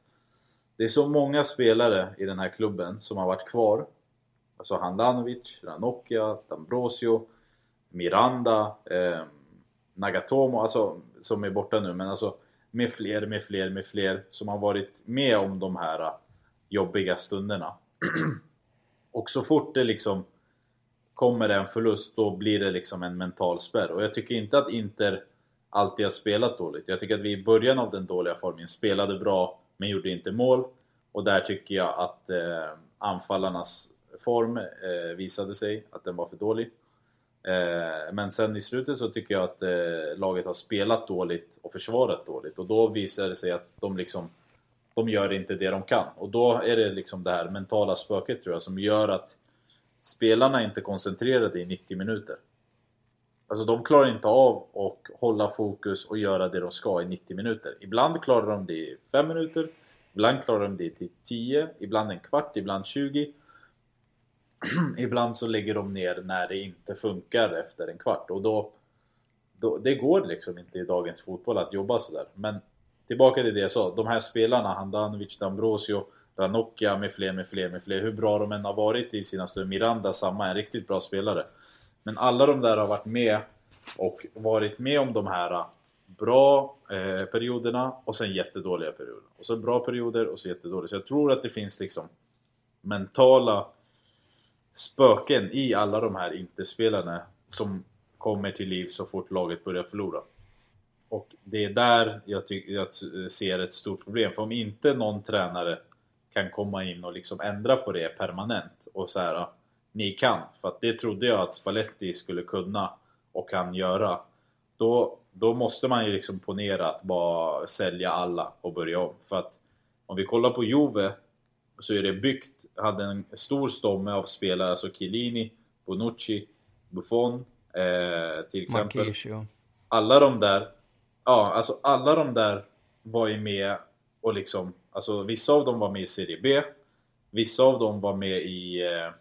det är så många spelare i den här klubben som har varit kvar. Alltså Handanovic, Ranocchia, D'Ambrosio Miranda, eh, Nagatomo, alltså som är borta nu, men alltså med fler, med fler, med fler som har varit med om de här eh, jobbiga stunderna. Och så fort det liksom kommer en förlust, då blir det liksom en mental spärr. Och jag tycker inte att Inter alltid har spelat dåligt. Jag tycker att vi i början av den dåliga formen spelade bra, men gjorde inte mål. Och där tycker jag att eh, anfallarnas form eh, visade sig att den var för dålig. Eh, men sen i slutet så tycker jag att eh, laget har spelat dåligt och försvarat dåligt. Och då visar det sig att de liksom de gör inte det de kan. Och då är det liksom det här mentala spöket tror jag som gör att spelarna inte är koncentrerade i 90 minuter. Alltså de klarar inte av att hålla fokus och göra det de ska i 90 minuter. Ibland klarar de det i 5 minuter, ibland klarar de det i 10, ibland en kvart, ibland 20. ibland så lägger de ner när det inte funkar efter en kvart och då, då det går liksom inte i dagens fotboll att jobba sådär. Men tillbaka till det jag sa, de här spelarna, Handanovic, D'Ambrosio, Ranocchia med fler, med fler, med fler. Hur bra de än har varit i sina stunder. Miranda, samma, en riktigt bra spelare. Men alla de där har varit med och varit med om de här äh, bra eh, perioderna och sen jättedåliga perioder. Och så bra perioder och så jättedåliga. Så jag tror att det finns liksom mentala spöken i alla de här inte-spelarna som kommer till liv så fort laget börjar förlora. Och det är där jag, jag ser ett stort problem. För om inte någon tränare kan komma in och liksom ändra på det permanent och så här, ni kan. För att det trodde jag att Spalletti skulle kunna och kan göra. Då, då måste man ju liksom ponera att bara sälja alla och börja om. För att om vi kollar på Juve så är det byggt, hade en stor stomme av spelare, alltså Chiellini, Bonucci, Buffon eh, till exempel. Marquisio. Alla de där, ja alltså alla de där var ju med och liksom, alltså vissa av dem var med i Serie B, vissa av dem var med i eh,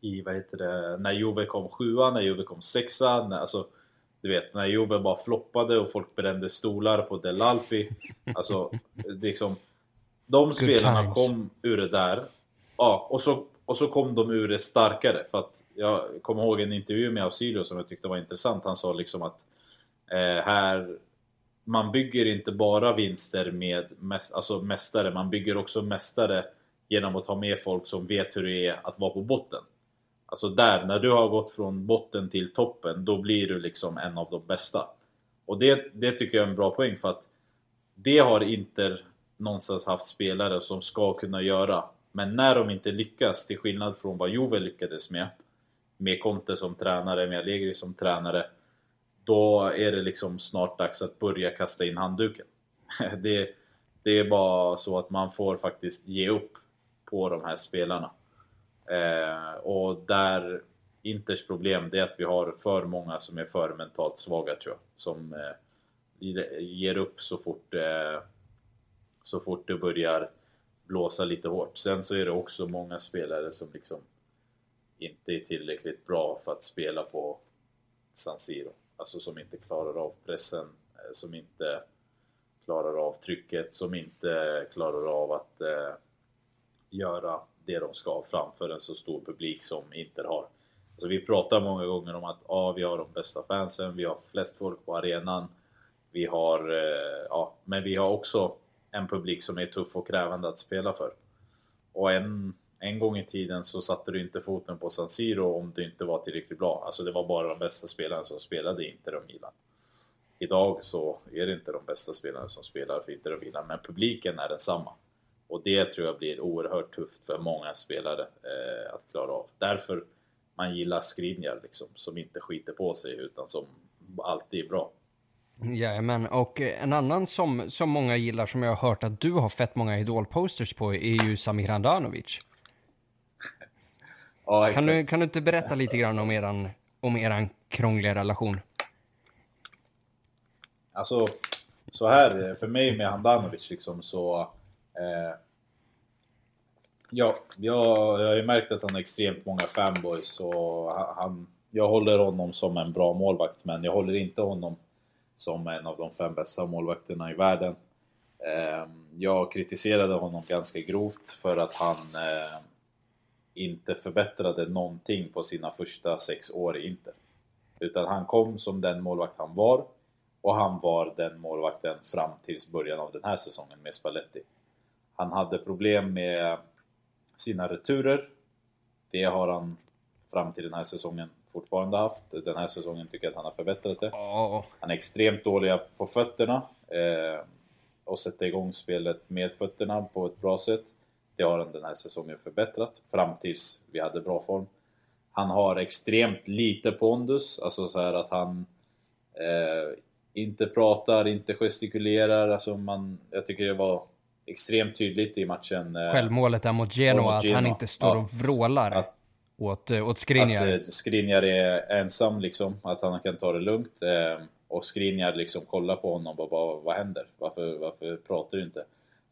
i, vad heter det, när Juve kom sjua, när Juve kom sexa, när, alltså du vet, när Juve bara floppade och folk brände stolar på Del Alpi. Alltså, liksom De Good spelarna times. kom ur det där. Ja, och så, och så kom de ur det starkare. För att jag kommer ihåg en intervju med Ausilio som jag tyckte var intressant. Han sa liksom att eh, här man bygger inte bara vinster med mäst, alltså mästare, man bygger också mästare genom att ha med folk som vet hur det är att vara på botten. Alltså där, när du har gått från botten till toppen, då blir du liksom en av de bästa. Och det, det tycker jag är en bra poäng för att det har Inter någonstans haft spelare som ska kunna göra. Men när de inte lyckas, till skillnad från vad Juve lyckades med, med Conte som tränare, med Allegri som tränare, då är det liksom snart dags att börja kasta in handduken. Det, det är bara så att man får faktiskt ge upp på de här spelarna. Eh, och där Inters problem det är att vi har för många som är för mentalt svaga tror jag. Som eh, ger upp så fort, eh, så fort det börjar blåsa lite hårt. Sen så är det också många spelare som liksom inte är tillräckligt bra för att spela på San Siro. Alltså som inte klarar av pressen, eh, som inte klarar av trycket, som inte klarar av att eh, göra det de ska framför en så stor publik som Inter har. Alltså vi pratar många gånger om att ja, vi har de bästa fansen, vi har flest folk på arenan, vi har, eh, ja, men vi har också en publik som är tuff och krävande att spela för. Och en, en gång i tiden så satte du inte foten på San Siro om du inte var tillräckligt bra. Alltså det var bara de bästa spelarna som spelade i Inter och Milan. Idag så är det inte de bästa spelarna som spelar för Inter och Milan, men publiken är densamma. Och det tror jag blir oerhört tufft för många spelare eh, att klara av. Därför man gillar Skriniar liksom, som inte skiter på sig utan som alltid är bra. Jajamän, och en annan som, som många gillar som jag har hört att du har fett många idolposters på är ju Samir Handanovic. ja. Kan du, kan du inte berätta lite grann om eran, om eran krångliga relation? Alltså, så här, för mig med Handanovic liksom så Eh, ja, jag, jag har ju märkt att han har extremt många fanboys och han, jag håller honom som en bra målvakt men jag håller inte honom som en av de fem bästa målvakterna i världen. Ehm, jag kritiserade honom ganska grovt för att han eh, inte förbättrade någonting på sina första sex år i Inter. Utan han kom som den målvakt han var och han var den målvakten fram tills början av den här säsongen med Spalletti. Han hade problem med sina returer. Det har han fram till den här säsongen fortfarande haft. Den här säsongen tycker jag att han har förbättrat det. Han är extremt dålig på fötterna. Eh, och sätta igång spelet med fötterna på ett bra sätt. Det har han den här säsongen förbättrat. Fram tills vi hade bra form. Han har extremt lite pondus. Alltså så här att han eh, inte pratar, inte gestikulerar. Alltså man, jag tycker det var extremt tydligt i matchen. Eh, självmålet där mot Genoa, mot att han Genoa. inte står Ja. och vrålar åt, eh, åt Skriniar. Att eh, Skriniar är ensam liksom, att han kan ta det lugnt. Eh, och Skriniar liksom kollar på honom och bara vad händer? Varför, varför pratar du inte?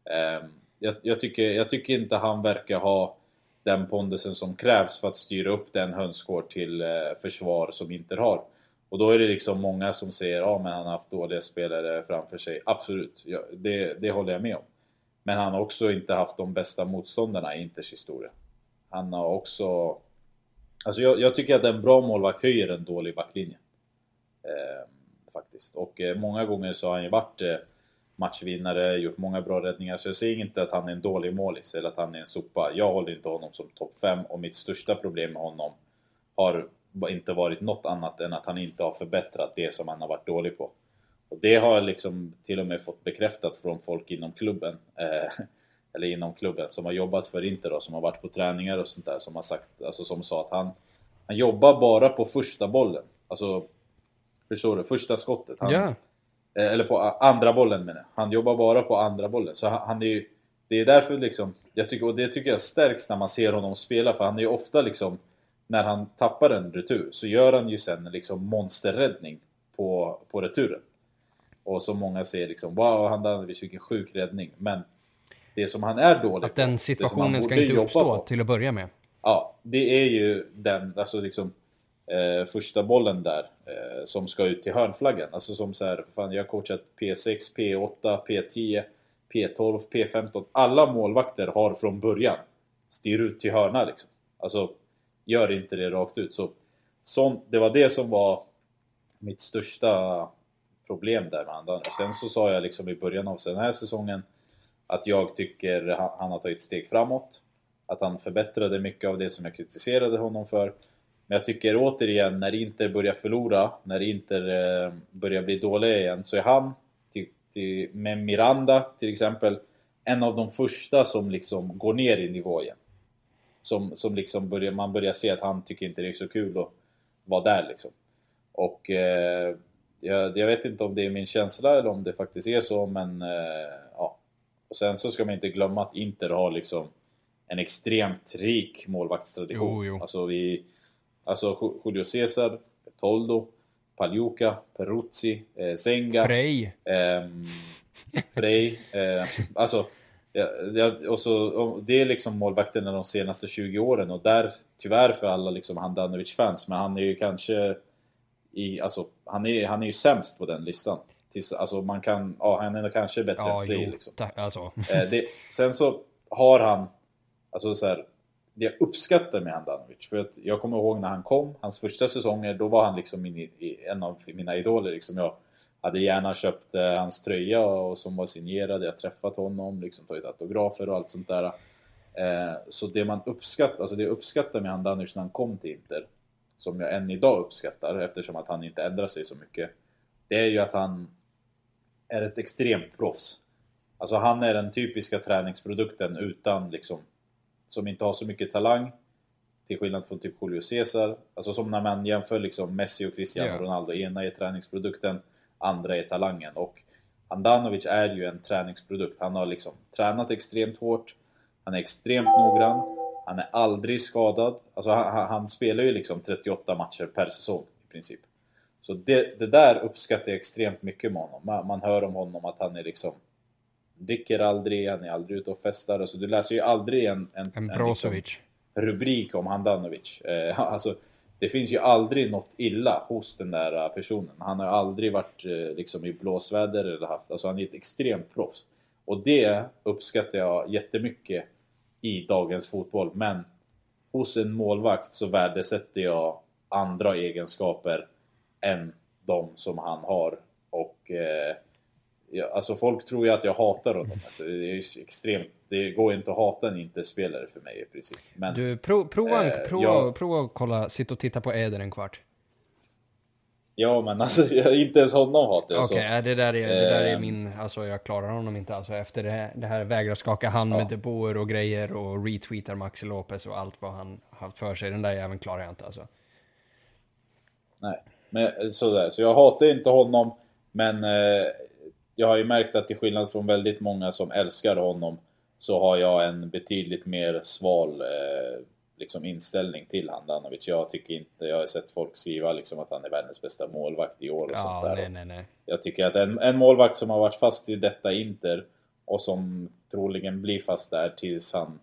Eh, jag, jag, tycker, jag tycker inte han verkar ha den pondusen som krävs för att styra upp den hönsgård till försvar som Inter har. Och då är det liksom många som säger ja men han har haft dåliga spelare framför sig. Absolut, ja, det, det håller jag med om. Men han har också inte haft de bästa motståndarna i Inters historia. Han har också... Alltså jag, jag tycker att en bra målvakt höjer en dålig backlinje. Eh, faktiskt. Och eh, många gånger så har han ju varit eh, matchvinnare, gjort många bra räddningar. Så jag säger inte att han är en dålig målis eller att han är en sopa. Jag håller inte honom som topp 5 och mitt största problem med honom har inte varit något annat än att han inte har förbättrat det som han har varit dålig på. Och det har jag liksom till och med fått bekräftat från folk inom klubben. Eh, eller inom klubben som har jobbat för Inter då, som har varit på träningar och sånt där. Som har sagt, alltså som sa att han, han jobbar bara på första bollen. Alltså, förstår du? Första skottet. Han, Eh, Eller på andra bollen menar jag. Han jobbar bara på andra bollen. Så han, han är ju... Det är därför liksom... Jag tycker, och det tycker jag stärks när man ser honom spela. För han är ju ofta liksom... När han tappar en retur så gör han ju sen en liksom monsterräddning på, på returen. Och som många säger liksom Wow, Handanovic vilken sjuk räddning. Men det som han är dålig att den situationen ska inte uppstå på. till att börja med. Ja, det är ju den, alltså liksom eh, första bollen där eh, som ska ut till hörnflaggan. Alltså som så här, fan jag har coachat P6, P8, P10, P12, P15. Alla målvakter har från början styr ut till hörna liksom. Alltså, gör inte det rakt ut. Så, sån, det var det som var mitt största problem där med Andan. Sen så sa jag liksom i början av den här säsongen att jag tycker han, han har tagit steg framåt. Att han förbättrade mycket av det som jag kritiserade honom för. Men jag tycker återigen, när Inter börjar förlora, när Inter eh, börjar bli dåliga igen, så är han, till, till, med Miranda till exempel, en av de första som liksom går ner i nivå igen. Som, som liksom börjar, man börjar se att han tycker inte det är så kul att vara där liksom. Och eh, jag, jag vet inte om det är min känsla eller om det faktiskt är så, men eh. Och sen så ska man inte glömma att Inter har liksom en extremt rik målvaktstradition. Jo, jo. Alltså vi... Alltså Julio Cesar, Toldo, Paljuka, Peruzzi, eh, Senga, Frej. ehm, Frej. Eh, alltså, ja, ja, och så, och det är liksom målvakterna de senaste 20 åren och där, tyvärr för alla liksom Handanovic-fans, men han är ju kanske i, alltså, han är, han är ju sämst på den listan. Tills, alltså man kan, ja han är kanske bättre Ja, än Frej jo. liksom. Ta- Alltså. Eh, det, sen så har han, alltså så här, det jag uppskattar med Handanovic, för att jag kommer ihåg när han kom, hans första säsonger, då var han liksom min, en av mina idoler. Liksom jag hade gärna köpt eh, hans tröja och som var signerad, jag träffat honom, liksom tagit autografer och allt sånt där. Eh, så det man uppskattar, alltså det jag uppskattar med Handanovic när han kom till Inter, som jag än idag uppskattar eftersom att han inte ändrar sig så mycket, det är ju att han är ett extremt proffs. Alltså han är den typiska träningsprodukten utan liksom som inte har så mycket talang till skillnad från typ Julio Cesar. Alltså som när man jämför liksom Messi och Cristiano Ja. Ronaldo. Ena är träningsprodukten, andra är talangen. Och Handanovic är ju en träningsprodukt. Han har liksom tränat extremt hårt. Han är extremt noggrann. Han är aldrig skadad. Alltså han- han spelar ju liksom 38 matcher per säsong i princip. Så det, det där uppskattar jag extremt mycket med honom. Man, man hör om honom att han är liksom dricker aldrig, han är aldrig ute och festar. Alltså du läser ju aldrig en, en, En en liksom, rubrik om Handanovic. Eh, alltså, det finns ju aldrig något illa hos den där eh, personen. Han har aldrig varit eh, liksom i blåsväder eller haft, alltså han är ett extremt proffs. Och det uppskattar jag jättemycket i dagens fotboll. Men hos en målvakt så värdesätter jag andra egenskaper än de som han har. Och eh, jag, alltså folk tror ju att jag hatar honom. Alltså, det är ju extremt, det går inte att hata en inte-spelare för mig i princip. Men, Du, pro, prova, Eh, prova, jag- att kolla, sitta och titta på Eder en kvart. ja men alltså jag, inte ens honom hatar Okej, jag. så. äh, det där är, det där är Ehm. min, alltså jag klarar honom inte alltså efter det här, det här vägrar skaka hand Ja. med depåer och grejer och retweetar Maxi Lopez och allt vad han haft för sig. Den där jäveln klarar jag inte alltså. Nej, men sådär. Så jag hatar inte honom, men eh, jag har ju märkt att till skillnad från väldigt många som älskar honom så har jag en betydligt mer sval eh, liksom inställning till Handanovic. Jag tycker inte, jag har sett folk skriva liksom att han är världens bästa målvakt i år och sånt Ja, där. nej, nej, nej. Jag tycker att en, en målvakt som har varit fast i detta Inter och som troligen blir fast där tills han,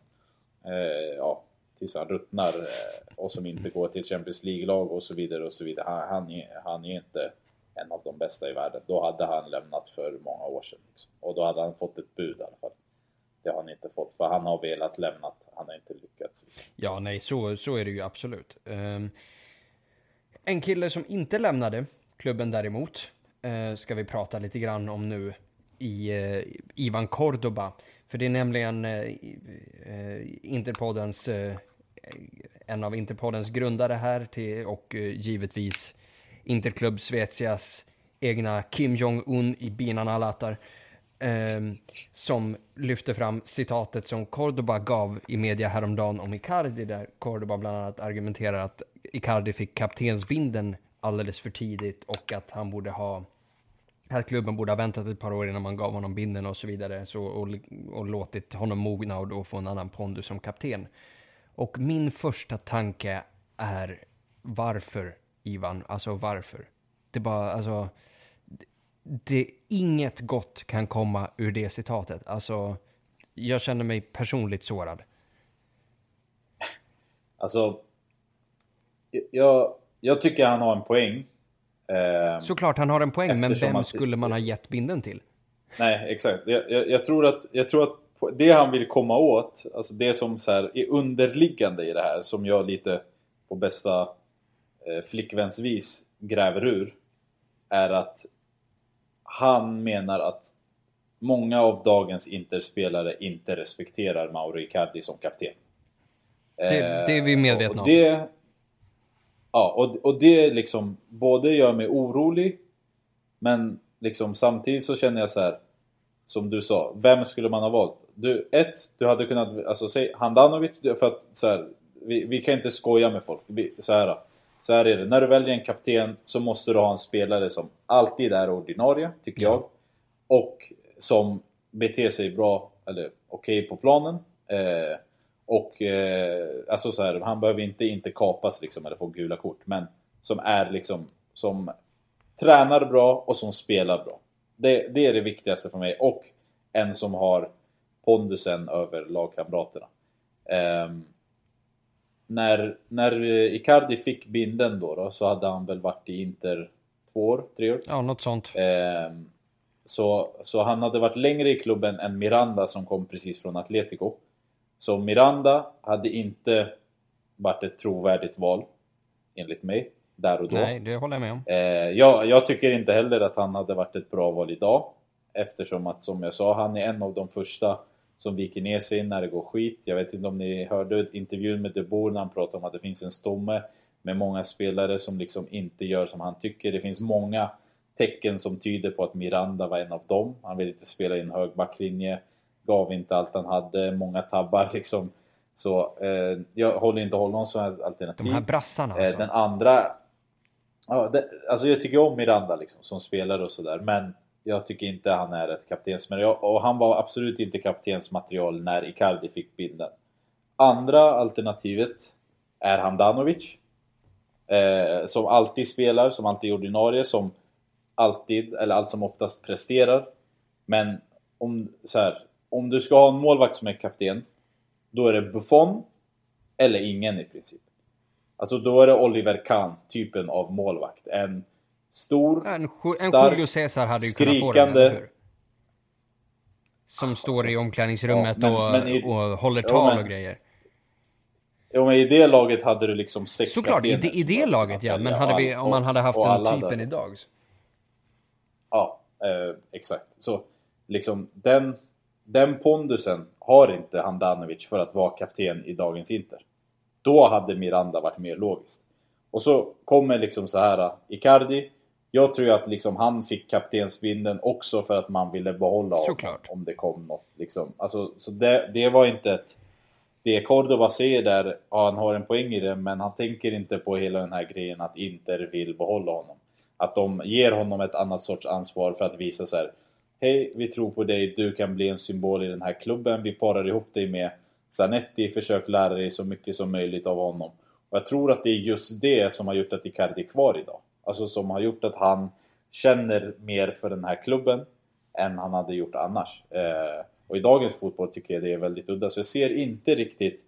eh, ja, tills han ruttnar eh, och som inte går till Champions League-lag och så vidare och så vidare. Han, han, är, han är inte en av de bästa i världen. Då hade han lämnat för många år sedan. Liksom. Och då hade han fått ett bud i alla fall. Det har han inte fått för han har velat lämna. Han har inte lyckats. Ja, nej, så, så är det ju absolut. Um, en kille som inte lämnade klubben däremot uh, ska vi prata lite grann om nu i uh, Ivan Cordoba. För det är nämligen eh, Interpoddens, eh, Eh, en av Interpoddens grundare här till, och eh, givetvis Interklubb Svezias egna Kim Jong-Un i Binan Alatar. Eh, som lyfter fram citatet som Cordoba gav i media häromdagen om Icardi där Cordoba bland annat argumenterar att Icardi fick kaptensbinden alldeles för tidigt och att han borde ha att klubben borde ha väntat ett par år innan man gav honom binden och så vidare så, och, och låtit honom mogna och då få en annan pondus som kapten. Och min första tanke är varför Ivan, alltså varför? Det bara, alltså det- inget gott kan komma ur det citatet. Alltså, jag känner mig personligt sårad. Alltså, jag, jag tycker han har en poäng. Ehm, Såklart han har en poäng, men vem att- skulle man ha gett binden till? Nej, exakt. Jag, jag, jag, tror att, jag tror att det han vill komma åt, alltså det som så här är underliggande i det här, som jag lite på bästa eh, flickvänsvis gräver ur, är att han menar att många av dagens Interspelare inte respekterar Mauro Icardi som kapten. Det, det är vi Eh, medvetna och om. det, Ja, och, och det liksom både gör mig orolig men liksom samtidigt så känner jag så här Som du sa, vem skulle man ha valt? Du, ett, du hade kunnat, alltså säg Handanovic, för att så här, vi, vi kan inte skoja med folk. Vi, så här, så här är det, när du väljer en kapten så måste du ha en spelare som alltid är ordinarie, tycker jag. Och som beter sig bra, eller okej på planen. Eh, och eh, alltså så här, han behöver inte, inte kapas liksom eller få gula kort. Men som är liksom, som tränar bra och som spelar bra. Det, det är det viktigaste för mig. Och en som har pondusen över lagkamraterna. Ehm, när, när Icardi fick binden då, då så hade han väl varit i Inter två år, tre år. Ja, något sånt. Ehm, så, så han hade varit längre i klubben än Miranda som kom precis från Atletico. Så Miranda hade inte varit ett trovärdigt val, enligt mig, där och då. Nej, det håller jag med om. Eh, jag, jag tycker inte heller att han hade varit ett bra val idag. Eftersom att, som jag sa, han är en av de första som viker ner sig när det går skit. Jag vet inte om ni hörde intervjun med De Boer när han pratade om att det finns en stomme med många spelare som liksom inte gör som han tycker. Det finns många tecken som tyder på att Miranda var en av dem. Han vill inte spela i en hög backlinje, gav inte allt han hade, många tabbar liksom. Så eh, jag håller inte honom som alternativ. De här brassarna Eh, alltså. Den andra... Ja, det, alltså jag tycker om Miranda liksom, som spelare och sådär, men jag tycker inte han är ett kaptensmaterial. Och han var absolut inte kaptensmaterial när Icardi fick binden. Andra alternativet är Handanovic. Eh, som alltid spelar, som alltid är ordinarie, som alltid, eller allt som oftast presterar. Men om, så här, om du ska ha en målvakt som är kapten, då är det Buffon eller ingen i princip. Alltså då är det Oliver Kahn, typen av målvakt. En stor, En, en stark, Julio Cesar hade ju kunnat få den, skrikande- eller hur? Som står i omklädningsrummet Ja, men- och, men i- och håller tal men- och grejer. Ja men i det laget hade du liksom sex Såklart, i i det laget ja. Men hade vi, om man hade haft den typen hade- idag. så- Ja. Eh, exakt. Så liksom den, den pondusen har inte Handanovic för att vara kapten i dagens Inter. Då hade Miranda varit mer logiskt. Och så kommer liksom så här Icardi. Jag tror att liksom han fick kaptensbindeln också för att man ville behålla honom om det kom något. Liksom. Alltså, så det, det var inte ett... Det Cordoba säger där, ja, han har en poäng i det, men han tänker inte på hela den här grejen att Inter vill behålla honom. Att de ger honom ett annat sorts ansvar för att visa så här. Hej, vi tror på dig, du kan bli en symbol i den här klubben, vi parar ihop dig med Zanetti, försök lära dig så mycket som möjligt av honom. Och jag tror att det är just det som har gjort att Icardi är kvar idag. Alltså som har gjort att han känner mer för den här klubben än han hade gjort annars. Eh, och i dagens fotboll tycker jag det är väldigt udda, så jag ser inte riktigt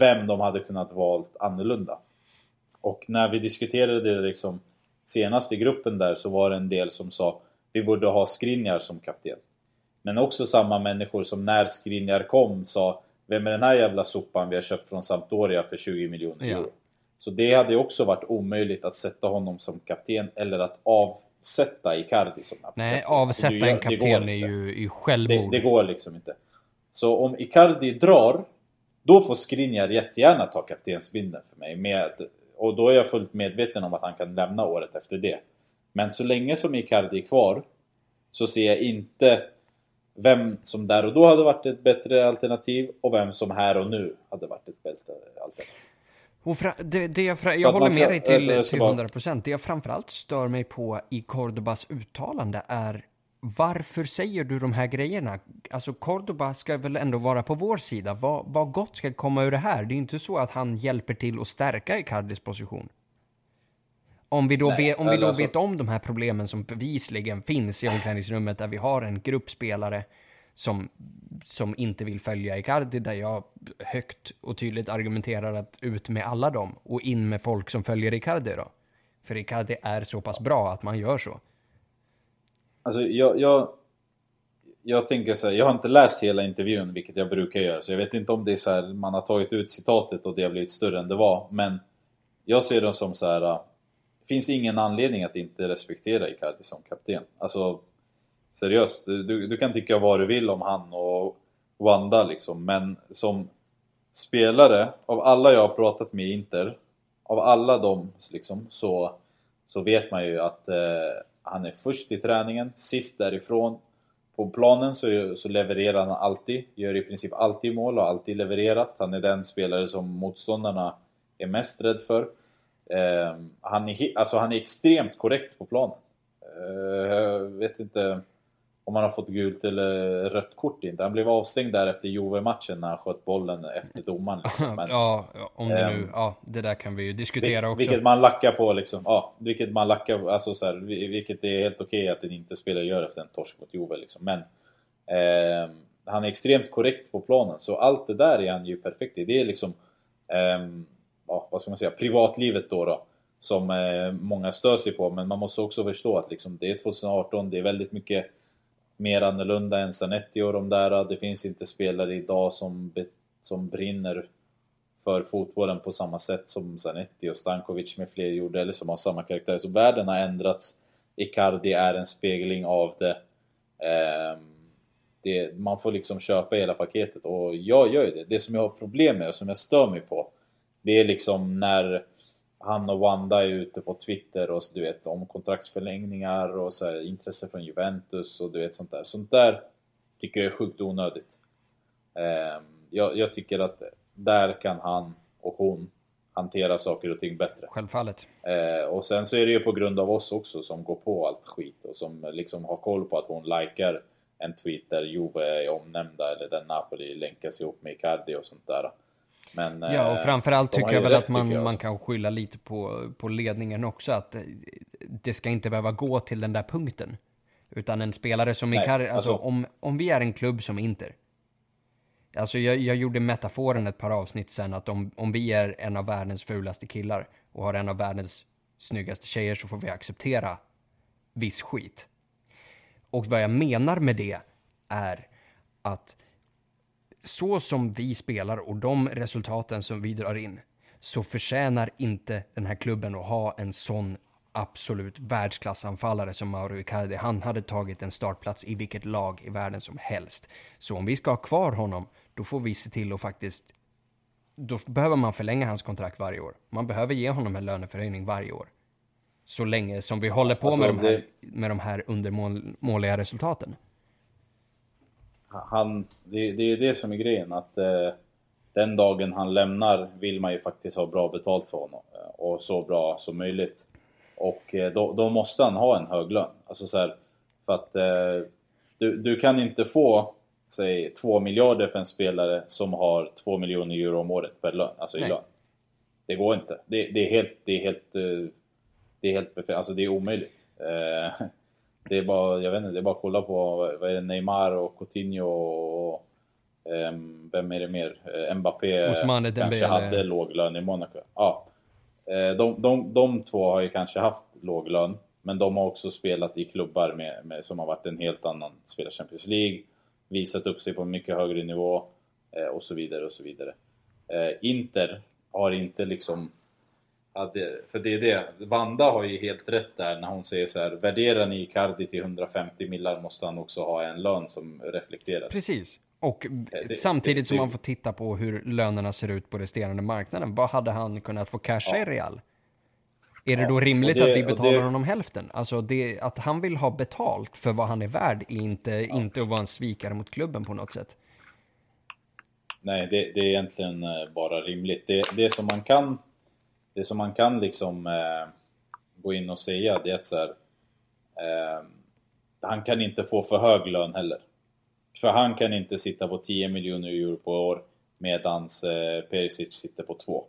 vem de hade kunnat valt annorlunda. Och när vi diskuterade det liksom senast i gruppen där så var det en del som sa vi borde ha Skriniar som kapten. Men också samma människor som när Skriniar kom sa vem är den här jävla sopan vi har köpt från Sampdoria för 20 miljoner euro? Ja. Så det hade också varit omöjligt att sätta honom som kapten eller att avsätta Icardi som kapten. Nej, avsätta gör, en kapten är ju är självmord. Det, det, går liksom inte. Så om Icardi drar, då får Skriniar jättegärna ta kaptensbindeln för mig. Med, och då är jag fullt medveten om att han kan lämna året efter det. Men så länge som Icardi är kvar så ser jag inte vem som där och då hade varit ett bättre alternativ och vem som här och nu hade varit ett bättre alternativ. Och fra, det, det jag, fra, jag håller med dig till, äh, till 100%. Det jag framförallt stör mig på i Cordobas uttalande är varför säger du de här grejerna? Alltså Cordoba ska väl ändå vara på vår sida. Vad, vad gott ska komma ur det här? Det är inte så att han hjälper till att stärka Icardis position. Om vi då, Nej, vet, om vi då alltså... vet om de här problemen som bevisligen finns i omklädningsrummet där vi har en gruppspelare som, som inte vill följa Icardi, där jag högt och tydligt argumenterar att ut med alla dem och in med folk som följer Icardi då. För Icardi är så pass bra att man gör så. Alltså jag, jag, jag tänker så här, jag har inte läst hela intervjun, vilket jag brukar göra, så jag vet inte om det är så här, man har tagit ut citatet och det har blivit större än det var, men jag ser det som så här finns ingen anledning att inte respektera Icardi som kapten. Alltså, seriöst. Du, du kan tycka vad du vill om han och Wanda liksom, men som spelare, av alla jag har pratat med i Inter, av alla dem liksom, så, så vet man ju att eh, han är först i träningen, sist därifrån. På planen så, så levererar han alltid, gör i princip alltid mål och alltid levererat. Han är den spelare som motståndarna är mest rädd för. Eh, han, är, alltså han är extremt korrekt på planen. Eh, jag vet inte om han har fått gult eller rött kort inte. Han blev avstängd där efter Juve-matchen när han sköt bollen efter domaren. Liksom. Men, ja, om det nu, ja, det där kan vi ju diskutera också. Vilket man lackar på liksom. Ja, vilket man lackar alltså så här, vilket är helt okej okay att en inte spelare gör efter en torsk mot Juve liksom. Men eh, han är extremt korrekt på planen, så allt det där är han ju perfekt i. Det är liksom eh, ja, vad ska man säga, privatlivet då, då som eh, många stör sig på. Men man måste också förstå att liksom, det är 2018, det är väldigt mycket mer annorlunda än Zanetti och de där. Det finns inte spelare idag som, som brinner för fotbollen på samma sätt som Zanetti och Stankovic med fler gjorde, eller som har samma karaktär. Så världen har ändrats. Icardi är en spegling av det. Eh, det man får liksom köpa hela paketet och jag gör ju det. Det som jag har problem med och som jag stör mig på det är liksom när han och Wanda är ute på Twitter och du vet om kontraktsförlängningar och så här, intresse från Juventus och du vet sånt där. Sånt där tycker jag är sjukt onödigt. Eh, jag, jag, tycker att där kan han och hon hantera saker och ting bättre. Självfallet. Eh, och sen så är det ju på grund av oss också som går på allt skit och som liksom har koll på att hon likar en tweet där Juve är omnämnda eller där Napoli länkas ihop med Icardi och sånt där. Men, ja, och eh, framförallt tycker jag väl rätt, att man, man kan skylla lite på, på ledningen också. Att det ska inte behöva gå till den där punkten. Utan en spelare som Nej, Icardi, alltså, alltså om, om vi är en klubb som Inter. Alltså jag, jag gjorde metaforen ett par avsnitt sen att om, om vi är en av världens fulaste killar och har en av världens snyggaste tjejer så får vi acceptera viss skit. Och vad jag menar med det är att så som vi spelar och de resultaten som vi drar in så förtjänar inte den här klubben att ha en sån absolut världsklassanfallare som Mauro Icardi. Han hade tagit en startplats i vilket lag i världen som helst. Så om vi ska ha kvar honom, då får vi se till att faktiskt då behöver man förlänga hans kontrakt varje år. Man behöver ge honom en löneförhöjning varje år. Så länge som vi håller på alltså, med, de här, det... med de här undermåliga resultaten. Han, det, det är ju det som är grejen att eh, den dagen han lämnar vill man ju faktiskt ha bra betalt för honom. Eh, och så bra som möjligt. Och eh, då, då måste han ha en hög lön. Alltså så här, för att eh, du, du kan inte få säg 2 miljarder för en spelare som har 2 miljoner euro om året per lön, alltså i lön. Det går inte. Det, det, är helt, det är helt, eh, det är helt. Alltså det är omöjligt. Eh, det är bara, jag vet inte, det är bara att kolla på, vad är det, Neymar och Coutinho och um, vem är det mer? Eh, Mbappé Osmane kanske hade låg lön i Monaco. Ja. De, de, de två har ju kanske haft låg lön, men de har också spelat i klubbar med, med, som har varit en helt annan, spelat Champions League, visat upp sig på en mycket högre nivå eh, och så vidare och så vidare. Eh, Inter har inte liksom för det är det, Vanda har ju helt rätt där när hon säger så här Värderar ni Icardi till 150 millar måste han också ha en lön som reflekterar. Precis. Och eh, det, samtidigt det, som man får titta på hur lönerna ser ut på resterande marknaden. Vad hade han kunnat få casha ja. i Real? Är det ja, då rimligt det, att vi betalar det... honom hälften? Alltså det, att han vill ha betalt för vad han är värd är inte, ja. inte att vara en svikare mot klubben på något sätt. Nej, det, det är egentligen eh, bara rimligt. Det, det som man kan, det som man kan liksom eh, gå in och säga det är att så här, eh, han kan inte få för hög lön heller. För han kan inte sitta på 10 miljoner euro på år medans eh, Perisic sitter på 2.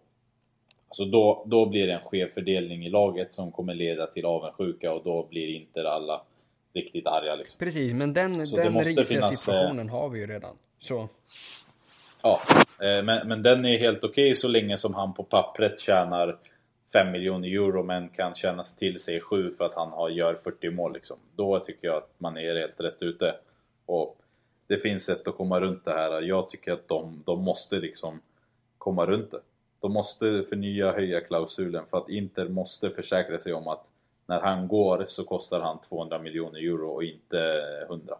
Alltså då, då blir det en skev fördelning i laget som kommer leda till avundsjuka och då blir inte alla riktigt arga liksom. Precis, men den, så den risiga eh, situationen har vi ju redan. Så. Ja, eh, men, men den är helt okej okay så länge som han på pappret tjänar 5 miljoner euro men kan tjänas till sig 7 för att han har, gör 40 mål liksom. Då tycker jag att man är helt rätt ute. Och det finns sätt att komma runt det här. Jag tycker att de, de måste liksom komma runt det. De måste förnya höja klausulen för att Inter måste försäkra sig om att när han går så kostar han 200 miljoner euro och inte 100.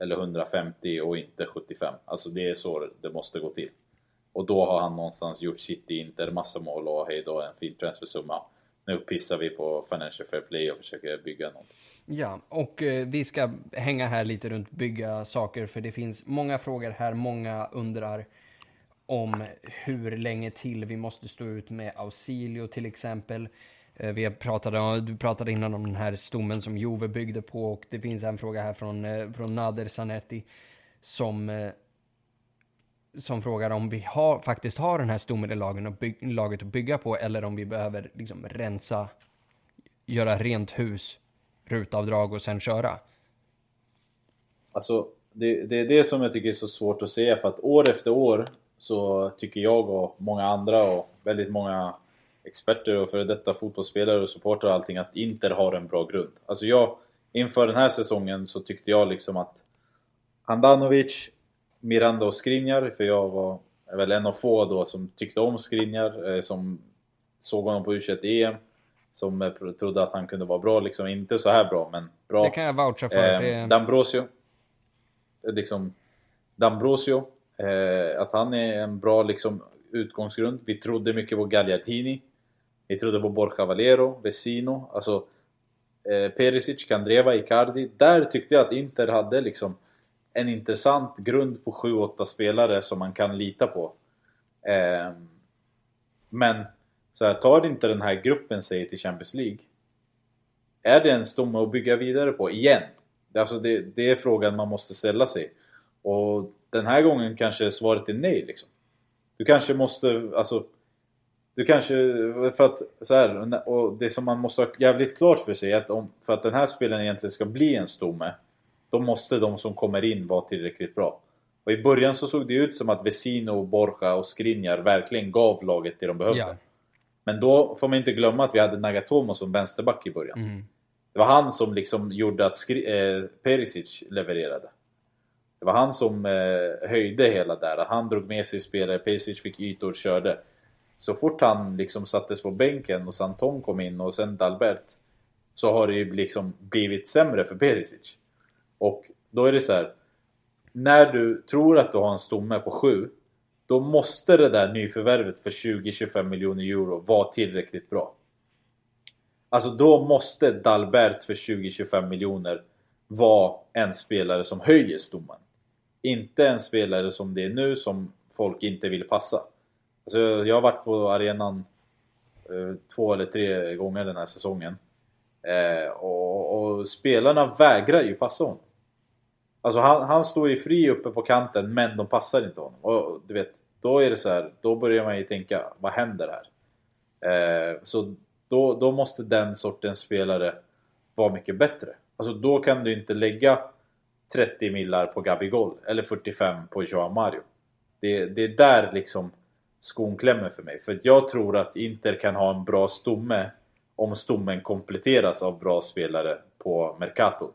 Eller 150 och inte 75. Alltså det är så det måste gå till. Och då har han någonstans gjort sitt i Inter, massa mål och hej då en fin transfersumma. Nu pissar vi på Financial Fair Play och försöker bygga något. Ja, och eh, vi ska hänga här lite runt bygga saker för det finns många frågor här, många undrar om hur länge till vi måste stå ut med Ausilio till exempel. Eh, vi pratade, du pratade innan om den här stommen som Jove byggde på och det finns en fråga här från, eh, från Nader Sanetti som, eh, som frågar om vi har, faktiskt har den här stommen i lagen och byg, laget att bygga på eller om vi behöver liksom rensa, göra rent hus, rutavdrag och sen köra. Alltså, det, det är det som jag tycker är så svårt att säga för att år efter år så tycker jag och många andra och väldigt många experter och före detta fotbollsspelare och supportrar och allting att Inter har en bra grund. Alltså jag, inför den här säsongen så tyckte jag liksom att Handanovic, Miranda och Skriniar, för jag var väl en av få då som tyckte om Skriniar, eh, som såg honom på U21-EM, som eh, trodde att han kunde vara bra, liksom inte så här bra men bra. Det kan jag voucha för. Eh, D'Ambrosio. Liksom, D'Ambrosio Eh, att han är en bra liksom, utgångsgrund. Vi trodde mycket på Gagliardini. Vi trodde på Borja Valero, Vesino. Alltså, eh, Perisic, Kandreva, Icardi. Där tyckte jag att Inter hade liksom en intressant grund på 7-8 spelare som man kan lita på. Eh, men så här, tar inte den här gruppen sig till Champions League är det en stomme att bygga vidare på igen? Alltså det, det är frågan man måste ställa sig. Och den här gången kanske svaret är nej liksom. Du kanske måste, alltså... Du kanske, för att så här, och det som man måste ha jävligt klart för sig är att om, för att den här spelen egentligen ska bli en stomme Då måste de som kommer in vara tillräckligt bra. Och i början så såg det ut som att Vesino, Borja och Skriniar verkligen gav laget det de behövde. Ja. Men då får man inte glömma att vi hade Nagatomo som vänsterback i början. Mm. Det var han som liksom gjorde att Skri eh, Perisic levererade. Det var han som eh, höjde hela där. Han drog med sig spelare, Pesic fick ytor, körde. Så fort han liksom sattes på bänken och Santon kom in och sen Dalbert. så har det ju liksom blivit sämre för Perisic. Och då är det så här. När du tror att du har en stomme på 7 då måste det där nyförvärvet för 20-25 miljoner euro vara tillräckligt bra. Alltså då måste Dalbert för 20-25 miljoner vara en spelare som höjer stommen. Inte en spelare som det är nu som folk inte vill passa. Alltså jag har varit på arenan eh, två eller tre gånger den här säsongen. Eh, och, och, spelarna vägrar ju passa honom. Alltså han, han står ju fri uppe på kanten men de passar inte honom. Och du vet, då är det så här, då börjar man ju tänka, vad händer här? Eh, så då, då måste den sortens spelare vara mycket bättre. Alltså då kan du inte lägga 30 millar på Gabigol eller 45 på Joao Mario. Det, det är där liksom skon klämmer för mig. För jag tror att Inter kan ha en bra stomme om stommen kompletteras av bra spelare på Mercato.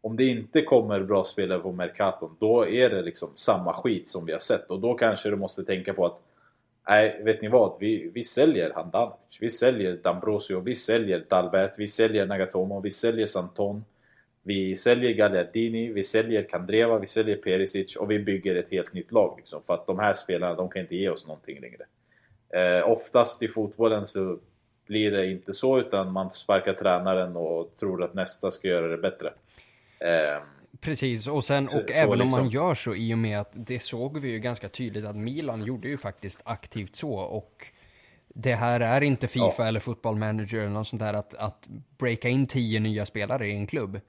Om det inte kommer bra spelare på Mercato då är det liksom samma skit som vi har sett. Och då kanske du måste tänka på att Nej, vet ni vad? Vi, vi säljer Handanovic, vi säljer Dambrosio, vi säljer Dalbert, vi säljer Nagatomo, vi säljer Santon. Vi säljer Gagliardini, vi säljer Kandreva, vi säljer Perisic och vi bygger ett helt nytt lag. Liksom, för att de här spelarna, de kan inte ge oss någonting längre. Eh, oftast i fotbollen så blir det inte så, utan man sparkar tränaren och tror att nästa ska göra det bättre. Eh, Precis, och sen så, och så även liksom. om man gör så i och med att det såg vi ju ganska tydligt att Milan gjorde ju faktiskt aktivt så och det här är inte Fifa ja. eller Football Manager eller något sånt där att, att breaka in tio nya spelare i en klubb.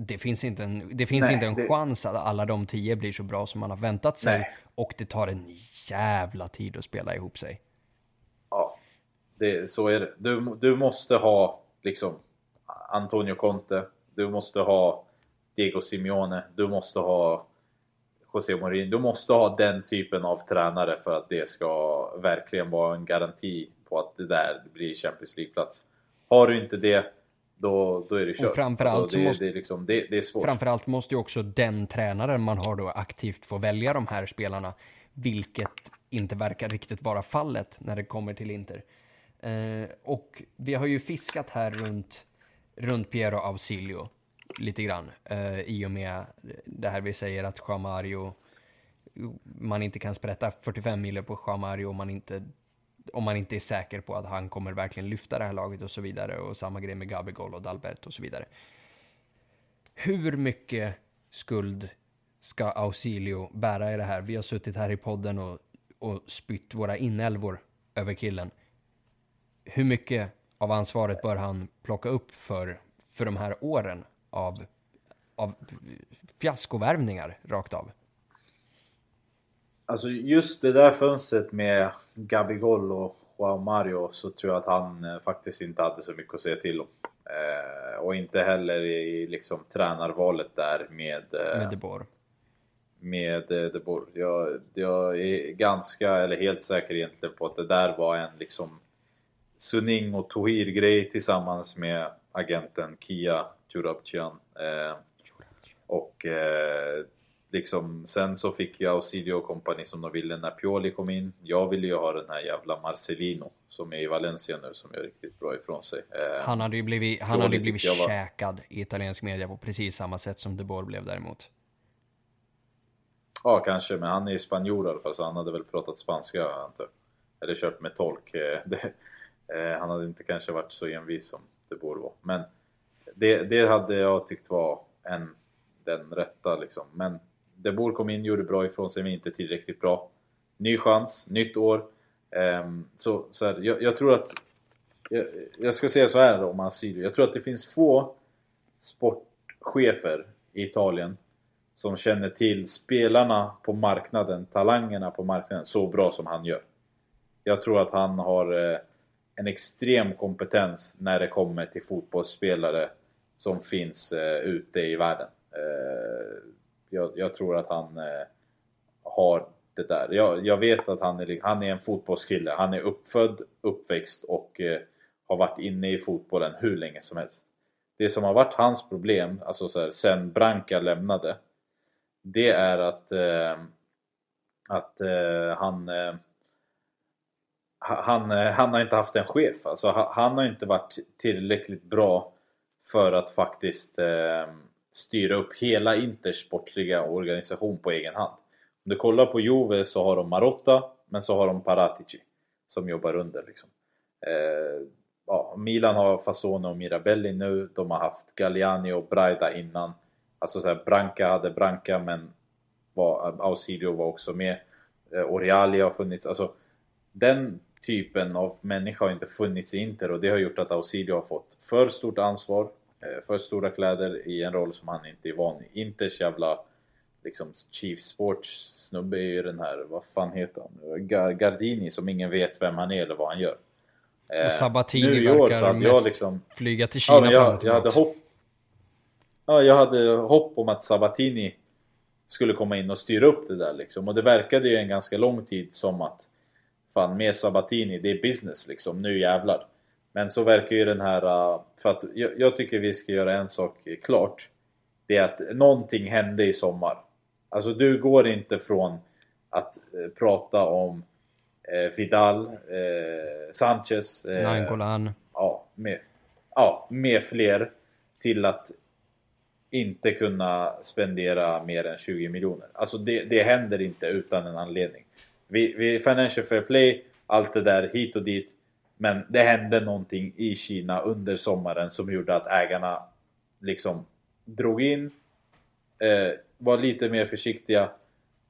Det finns inte en, det finns Nej, inte en det... chans att alla de tio blir så bra som man har väntat sig. Nej. Och det tar en jävla tid att spela ihop sig. Ja, det, så är det. Du, du måste ha liksom Antonio Conte. Du måste ha Diego Simeone, du måste ha José Mourinho. Du måste ha den typen av tränare för att det ska verkligen vara en garanti på att det där blir Champions League-plats. Har du inte det, då, då är det kört. Och framförallt alltså, det, måste, det, är liksom, det, det är svårt. Framförallt måste ju också den tränaren man har då aktivt få välja de här spelarna, vilket inte verkar riktigt vara fallet när det kommer till Inter. Eh, och vi har ju fiskat här runt, runt Piero Ausilio lite grann. Uh, I och med det här vi säger att Jean Mario, man inte kan sprätta 45 mil på Jean Mario om man inte om man inte är säker på att han kommer verkligen lyfta det här laget och så vidare. Och samma grej med Gabigol och Dalbert och så vidare. Hur mycket skuld ska Ausilio bära i det här? Vi har suttit här i podden och, och spytt våra inälvor över killen. Hur mycket av ansvaret bör han plocka upp för, för de här åren av, av fiaskovärvningar rakt av. Alltså just det där fönstret med Gabigol och Joao Mario så tror jag att han eh, faktiskt inte hade så mycket att säga till om. Eh, och inte heller i liksom tränarvalet där med... Eh, med De Med eh, De Boer. Jag, jag är ganska, eller helt säker egentligen på att det där var en liksom Suning och Tohir grej tillsammans med agenten Kia Churapchian. Eh, och eh, liksom, sen så fick jag Ausilio och kompani som de ville när Pioli kom in. Jag ville ju ha den här jävla Marcelino som är i Valencia nu som gör riktigt bra ifrån sig. Eh, han hade ju blivit, han hade blivit var... käkad i italiensk media på precis samma sätt som De Boer blev däremot. Ja, kanske, men han är ju spanjor i alla fall så han hade väl pratat spanska antar Eller kört med tolk. Eh, det, eh, han hade inte kanske varit så envis som De Boer var. Men det, det hade jag tyckt var en, den rätta liksom. Men de Boer kom in, gjorde bra ifrån sig, men inte tillräckligt bra. Ny chans, nytt år. Um, så, så här, jag, jag, tror att... Jag, jag, ska säga så här om Asylio. Jag tror att det finns få sportchefer i Italien som känner till spelarna på marknaden, talangerna på marknaden så bra som han gör. Jag tror att han har eh, en extrem kompetens när det kommer till fotbollsspelare som finns eh, ute i världen. Eh, jag, jag, tror att han eh, har det där. Jag, jag, vet att han är, han är en fotbollskille. Han är uppfödd, uppväxt och eh, har varit inne i fotbollen hur länge som helst. Det som har varit hans problem, alltså så här, sen Branka lämnade, det är att, eh, att eh, han eh, han, eh, han har inte haft en chef. Alltså, han har inte varit tillräckligt bra för att faktiskt eh, styra upp hela Inters sportliga organisation på egen hand. Om du kollar på Juve så har de Marotta, men så har de Paratici som jobbar under. Liksom. Eh, ja, Milan har Fasone och Mirabelli nu, de har haft Galliani och Braida innan. Alltså så här, Branca hade Branca men var, Ausilio var också med. Eh, Oreali har funnits. Alltså, den typen av människa har inte funnits i Inter och det har gjort att Ausilio har fått för stort ansvar, för stora kläder i en roll som han inte är van i. Inters jävla liksom Chief Sports snubbe är ju den här, vad fan heter han? Gardini som ingen vet vem han är eller vad han gör. Och Sabatini nu i år så hade jag liksom flyga till Kina ja, jag, jag hade hopp Ja, jag hade hopp om att Sabatini skulle komma in och styra upp det där liksom. Och det verkade ju en ganska lång tid som att Fan, med Sabatini, det är business liksom. Nu jävlar. Men så verkar ju den här... Uh, för att jag, jag, tycker vi ska göra en sak klart. Det är att någonting hände i sommar. Alltså du går inte från att uh, prata om uh, Vidal, Sanchez... Nangolan. Ja, med, ja, med fler. Till att inte kunna spendera mer än 20 miljoner. Alltså det, det händer inte utan en anledning. Vi, vi, Financial Fair Play, allt det där hit och dit. Men det hände någonting i Kina under sommaren som gjorde att ägarna liksom drog in, eh, var lite mer försiktiga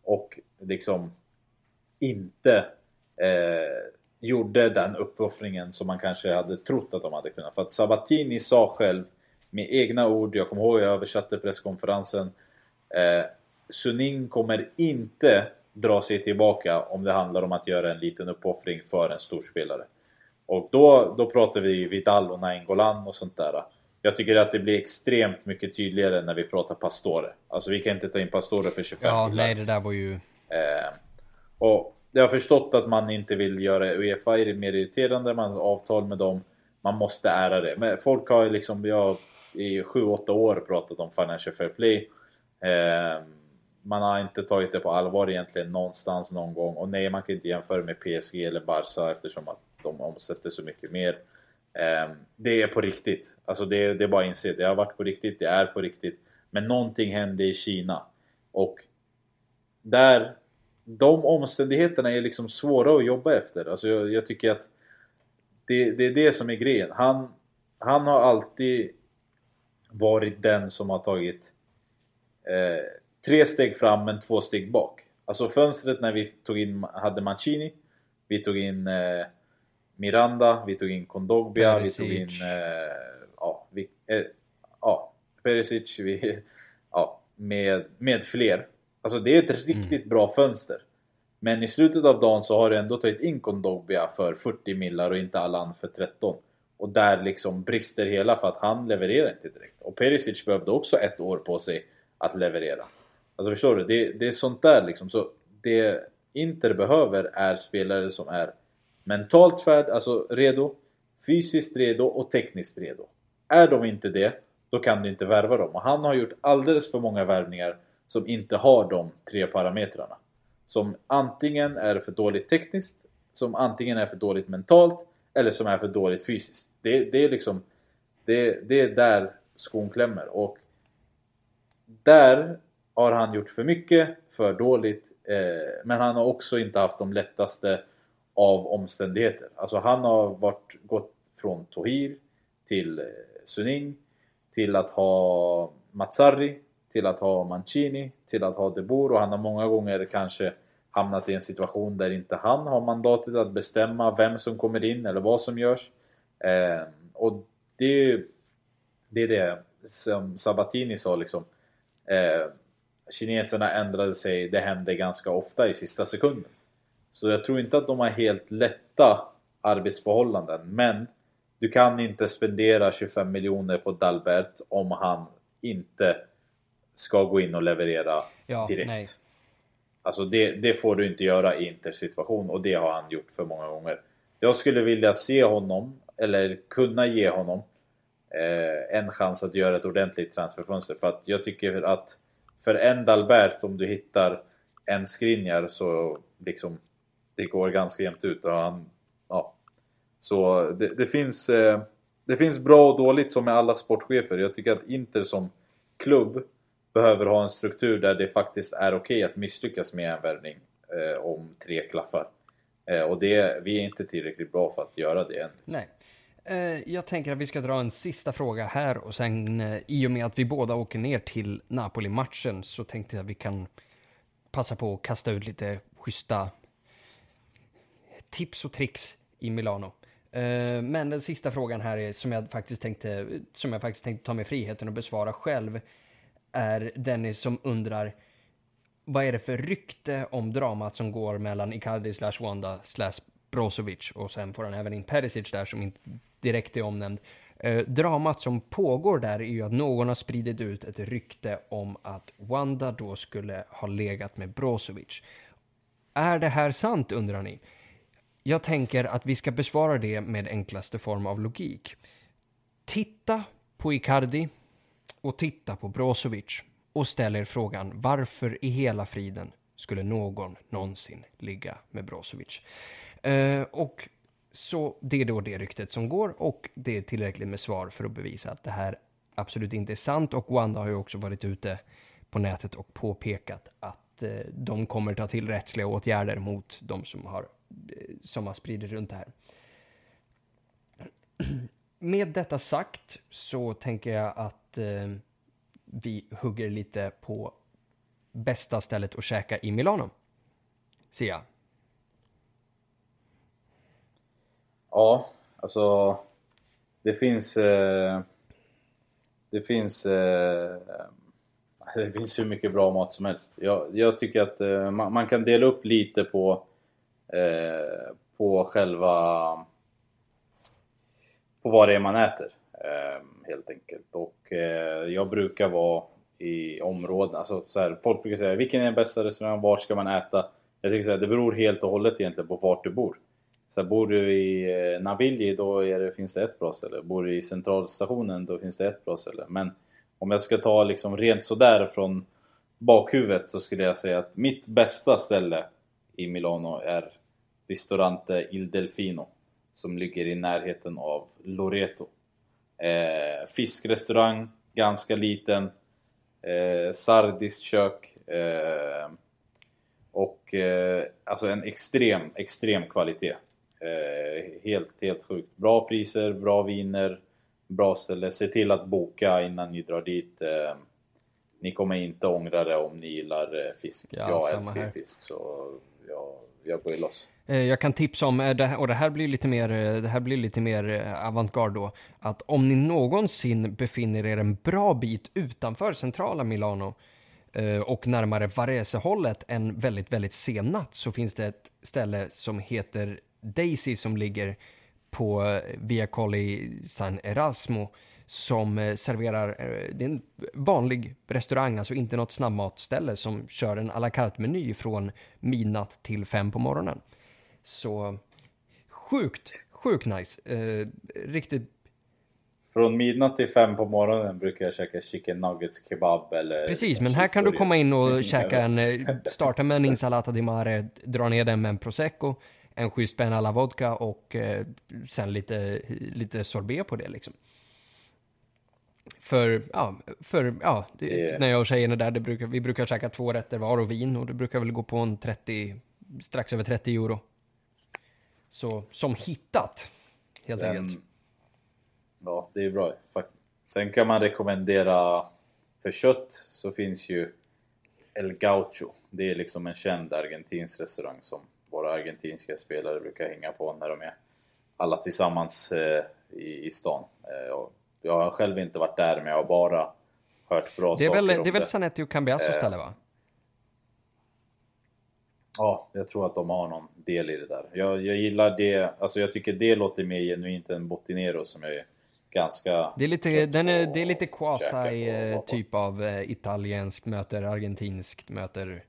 och liksom inte eh, gjorde den uppoffringen som man kanske hade trott att de hade kunnat. För att Sabatini sa själv med egna ord, jag kommer ihåg jag översatte presskonferensen eh, Suning kommer inte dra sig tillbaka om det handlar om att göra en liten uppoffring för en storspelare. Och då, då pratar vi Vidal och Nainggolan och sånt där. Jag tycker att det blir extremt mycket tydligare när vi pratar Pastore. Alltså vi kan inte ta in Pastore för 25 Ja, nej det där var ju... Eh, och jag har förstått att man inte vill göra Uefa mer irriterande, man har avtal med dem. Man måste ära det. Men folk har liksom, jag i 7-8 år pratat om Financial Fair Play. Eh, man har inte tagit det på allvar egentligen någonstans någon gång. Och nej, man kan inte jämföra med PSG eller Barca eftersom att de omsätter så mycket mer. Ehm, det är på riktigt. Alltså det, det är bara att inse. Det har varit på riktigt, det är på riktigt. Men någonting hände i Kina. Och där... De omständigheterna är liksom svåra att jobba efter. Alltså jag, jag tycker att det, det, är det som är grejen. Han, han har alltid varit den som har tagit eh, tre steg fram men två steg bak. Alltså fönstret när vi tog in, hade Mancini, vi tog in eh, Miranda, vi tog in Kondogbia, Perisic. vi tog in eh, ja, vi, eh, ja, Perisic, vi, ja, med, med fler. Alltså det är ett riktigt mm. bra fönster. Men i slutet av dagen så har du ändå tagit in Kondogbia för 40 millar och inte Allan för 13. Och där liksom brister hela för att han levererar inte direkt. Och Perisic behövde också ett år på sig att leverera. Alltså förstår du? Det, det är sånt där liksom. Så det Inter behöver är spelare som är mentalt färd, alltså redo, fysiskt redo och tekniskt redo. Är de inte det, då kan du inte värva dem. Och han har gjort alldeles för många värvningar som inte har de tre parametrarna. Som antingen är för dåligt tekniskt, som antingen är för dåligt mentalt eller som är för dåligt fysiskt. Det, det är liksom det, det är där skon klämmer och där har han gjort för mycket, för dåligt eh, men han har också inte haft de lättaste av omständigheter. Alltså han har varit, gått från Tohir till eh, Suning till att ha Mazzarri till att ha Mancini till att ha Debor och han har många gånger kanske hamnat i en situation där inte han har mandatet att bestämma vem som kommer in eller vad som görs. Eh, och det, det är det som Sabatini sa liksom. Eh, kineserna ändrade sig, det hände ganska ofta i sista sekunden. Så jag tror inte att de har helt lätta arbetsförhållanden, men du kan inte spendera 25 miljoner på Dalbert om han inte ska gå in och leverera ja, direkt. Nej. Alltså det, det, får du inte göra i intersituation och det har han gjort för många gånger. Jag skulle vilja se honom, eller kunna ge honom eh, en chans att göra ett ordentligt transferfönster. För att jag tycker att för en Dalbert, om du hittar en Skriniar så liksom det går ganska jämnt ut. Och han, ja. Så det, det finns... Eh, det finns bra och dåligt som med alla sportchefer. Jag tycker att Inter som klubb behöver ha en struktur där det faktiskt är okej okay att misslyckas med en värvning eh, om tre klaffar. Eh, och det, vi är inte tillräckligt bra för att göra det än. Nej. Eh, jag tänker att vi ska dra en sista fråga här och sen eh, i och med att vi båda åker ner till Napoli-matchen så tänkte jag att vi kan passa på att kasta ut lite schyssta tips och tricks i Milano. Eh, men den sista frågan här är som jag faktiskt tänkte, som jag faktiskt tänkte ta mig friheten att besvara själv är Dennis som undrar vad är det för rykte om dramat som går mellan Icardi slash Wanda slash Brozovic och sen får han även in Perisic där som inte direkt är omnämnd. Eh, dramat som pågår där är ju att någon har spridit ut ett rykte om att Wanda då skulle ha legat med Brozovic. Är det här sant undrar ni? Jag tänker att vi ska besvara det med enklaste form av logik. Titta på Icardi och titta på Brozovic och ställ er frågan varför i hela friden skulle någon någonsin ligga med Brozovic? Eh, och så det är då det ryktet som går och det är tillräckligt med svar för att bevisa att det här absolut inte är sant och Wanda har ju också varit ute på nätet och påpekat att eh, de kommer ta till rättsliga åtgärder mot de som har, eh, som har spridit runt det här. Med detta sagt så tänker jag att eh, vi hugger lite på bästa stället att käka i Milano. Ser jag. Ja, alltså det finns... Eh, det finns... Eh, det finns hur mycket bra mat som helst. Jag, jag tycker att eh, man, man, kan dela upp lite på, eh, på själva... På vad det är man äter. Eh, helt enkelt. Och eh, jag brukar vara i områden, alltså så här, folk brukar säga vilken är den bästa restaurangen, var ska man äta? Jag tycker så här, det beror helt och hållet egentligen på vart du bor. Så bor du i eh, Navigli då det, finns det ett bra ställe. Bor du i centralstationen då finns det ett bra ställe. Men om jag ska ta liksom rent sådär från bakhuvudet så skulle jag säga att mitt bästa ställe i Milano är Ristorante Il Delfino som ligger i närheten av Loreto. Eh, fiskrestaurang, ganska liten. Eh, sardiskt kök. Eh, och eh, alltså en extrem, extrem kvalitet. Eh, helt, helt sjukt. Bra priser, bra viner, bra ställe. Se till att boka innan ni drar dit. Eh, ni kommer inte ångra det om ni gillar eh, fisk. Ja, jag älskar här. fisk så jag, jag går loss. Eh, jag kan tipsa om, och det här blir lite mer, det här blir lite mer avantgarde då, att om ni någonsin befinner er en bra bit utanför centrala Milano och närmare Varese-hållet en väldigt, väldigt sen natt så finns det ett ställe som heter Daisy som ligger på Via Colli San Erasmo som eh, serverar, eh, det är en vanlig restaurang, alltså inte något snabbmatställe som kör en à la carte-meny från midnatt till fem på morgonen. Så sjukt, sjukt nice. Eh, riktigt från midnatt till fem på morgonen brukar jag käka chicken nuggets kebab eller Precis, men här kan du komma in och käka en, eh, starta med en insalata di mare, dra ner den med en prosecco, en schysst spänn alla vodka och eh, sen lite, lite sorbet på det liksom. För, ja, för, ja, det, yeah. när jag och tjejerna där, det brukar, vi brukar käka två rätter var och vin och det brukar väl gå på en 30, strax över 30 euro. Så, som hittat, helt sen, enkelt. Ja, det är bra. Sen kan man rekommendera, för kött så finns ju El Gaucho. Det är liksom en känd argentinsk restaurang som våra argentinska spelare brukar hänga på när de är alla tillsammans eh, i, i stan. Eh, jag har själv inte varit där, men jag har bara hört bra det är saker väl, om Det är väl Sanetti och Cambiasso ställe va? Ja, jag tror att de har någon del i det där. Jag, jag gillar det, alltså jag tycker det låter mer genuint än Botinero som är ganska... Det är lite, den är, det är lite quasi eh, typ av eh, italienskt möter argentinskt möter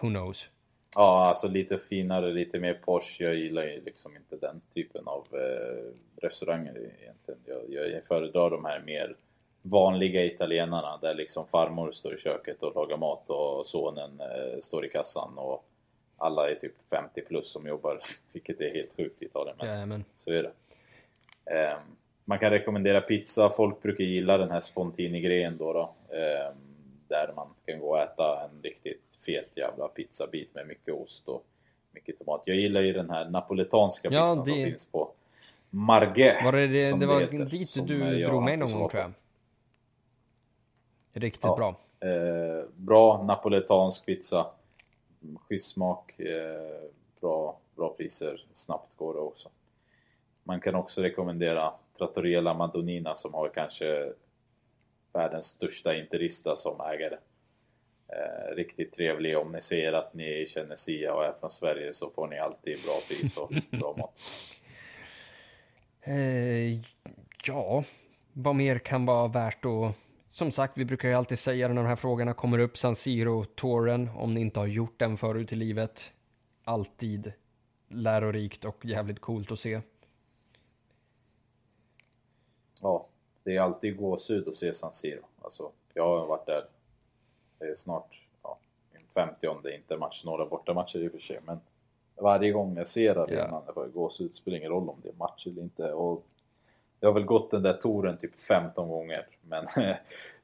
who knows. Ja, alltså lite finare, lite mer Porsche. Jag gillar ju liksom inte den typen av eh, restauranger egentligen. Jag, jag föredrar de här mer vanliga italienarna där liksom farmor står i köket och lagar mat och sonen eh, står i kassan och alla är typ 50 plus som jobbar, vilket är helt sjukt i Italien. Men Jajamän. så är det. Eh, man kan rekommendera pizza. Folk brukar gilla den här Spontini-grejen då. då eh, där man kan gå och äta en riktigt fet jävla pizzabit med mycket ost och mycket tomat. Jag gillar ju den här napoletanska Ja, pizzan som det- finns på Marge. Var det, det, som det var heter, dit som, du drog mig någon gång tror jag. Riktigt Ja. bra. Eh, bra napoletansk pizza. Mm, Schysst smak. Eh, bra, bra priser. Snabbt går det också. Man kan också rekommendera Trattoria La Madonnina som har kanske världens största interista som ägare. Eh, riktigt trevlig. Om ni ser att ni känner Sia och är från Sverige så får ni alltid bra pris och bra mat. Eh, ja, vad mer kan vara värt att... Som sagt, vi brukar ju alltid säga när de här frågorna kommer upp, San Siro-touren, om ni inte har gjort den förut i livet. Alltid lärorikt och jävligt coolt att se. Ja, det är alltid gåshud att se San Siro. Alltså, jag har varit där. Det är snart ja, min 50 intermatch, några bortamatcher i och för sig. Men varje gång jag ser arenan, det får jag gåshud. Det spelar ingen roll om det är match eller inte. Och jag har väl gått den där touren typ 15 gånger. Men,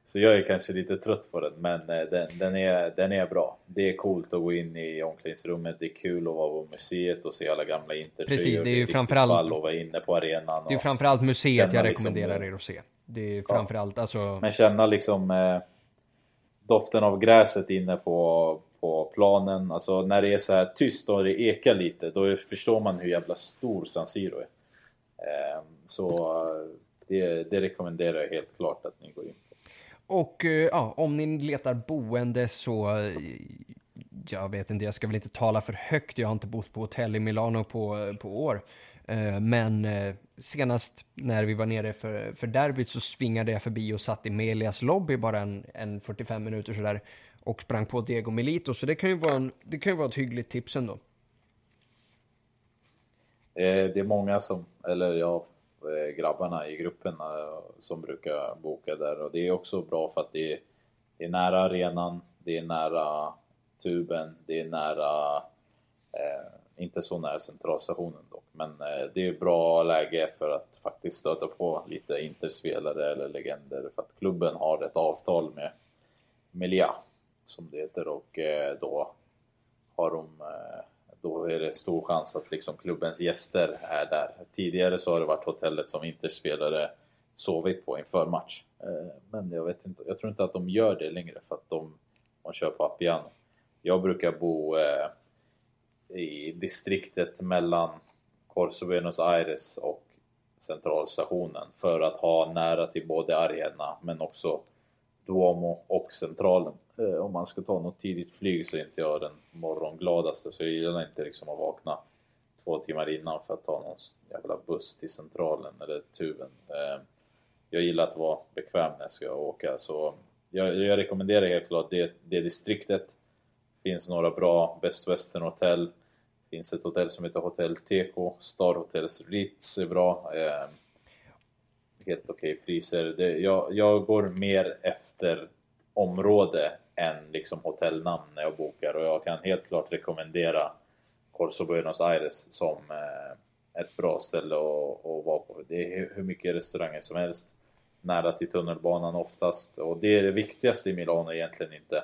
så jag är kanske lite trött på den. Men eh, den, den, är, den är bra. Det är coolt att gå in i omklädningsrummet. Det är kul att vara på museet och se alla gamla intertröjor. Precis, det är ju framförallt- ball att vara inne på arenan. Det är ju framförallt museet jag liksom, rekommenderar eh, er att se. Det är framförallt, alltså... Men känna liksom eh, doften av gräset inne på, på planen. Alltså när det är så här tyst och det ekar lite, då förstår man hur jävla stor San Siro är. Eh, så det, det rekommenderar jag helt klart att ni går in på. Och eh, ja, om ni letar boende så, eh, jag vet inte, jag ska väl inte tala för högt, jag har inte bott på hotell i Milano på, eh, på år. Men senast när vi var nere för, för derbyt så svingade jag förbi och satt i Melias lobby bara en, en 45 minuter sådär och sprang på Diego Milito, så det kan ju vara, en, det kan ju vara ett hyggligt tips ändå. Eh, det är många som, eller ja, eh, grabbarna i gruppen eh, som brukar boka där och det är också bra för att det är, det är nära arenan, det är nära tuben, det är nära, eh, inte så nära centralstationen dock, men eh, det är bra läge för att faktiskt stöta på lite interspelare eller legender för att klubben har ett avtal med Melia som det heter och eh, då har de eh, då är det stor chans att liksom klubbens gäster är där. Tidigare så har det varit hotellet som interspelare sovit på inför match. Eh, Men jag vet inte, jag tror inte att de gör det längre för att de, Man kör på Appiano. Jag brukar bo eh, i distriktet mellan Corso Buenos Aires och centralstationen för att ha nära till både arena men också Duomo och centralen. Eh, om man ska ta något tidigt flyg så är inte jag den morgongladaste så jag gillar inte liksom att vakna två timmar innan för att ta någon jävla buss till centralen eller tuben. Eh, jag gillar att vara bekväm när jag ska åka så jag, jag rekommenderar helt klart det, det distriktet. finns några bra Best Western hotell finns ett hotell som heter Hotell Teco. Star Hotels Ritz är bra. Eh, helt okej priser. Det, jag, jag går mer efter område än liksom hotellnamn när jag bokar och jag kan helt klart rekommendera Corso Buenos Aires som eh, ett bra ställe att, att vara på. Det är hur mycket restauranger som helst. Nära till tunnelbanan oftast och det är det viktigaste i Milano egentligen inte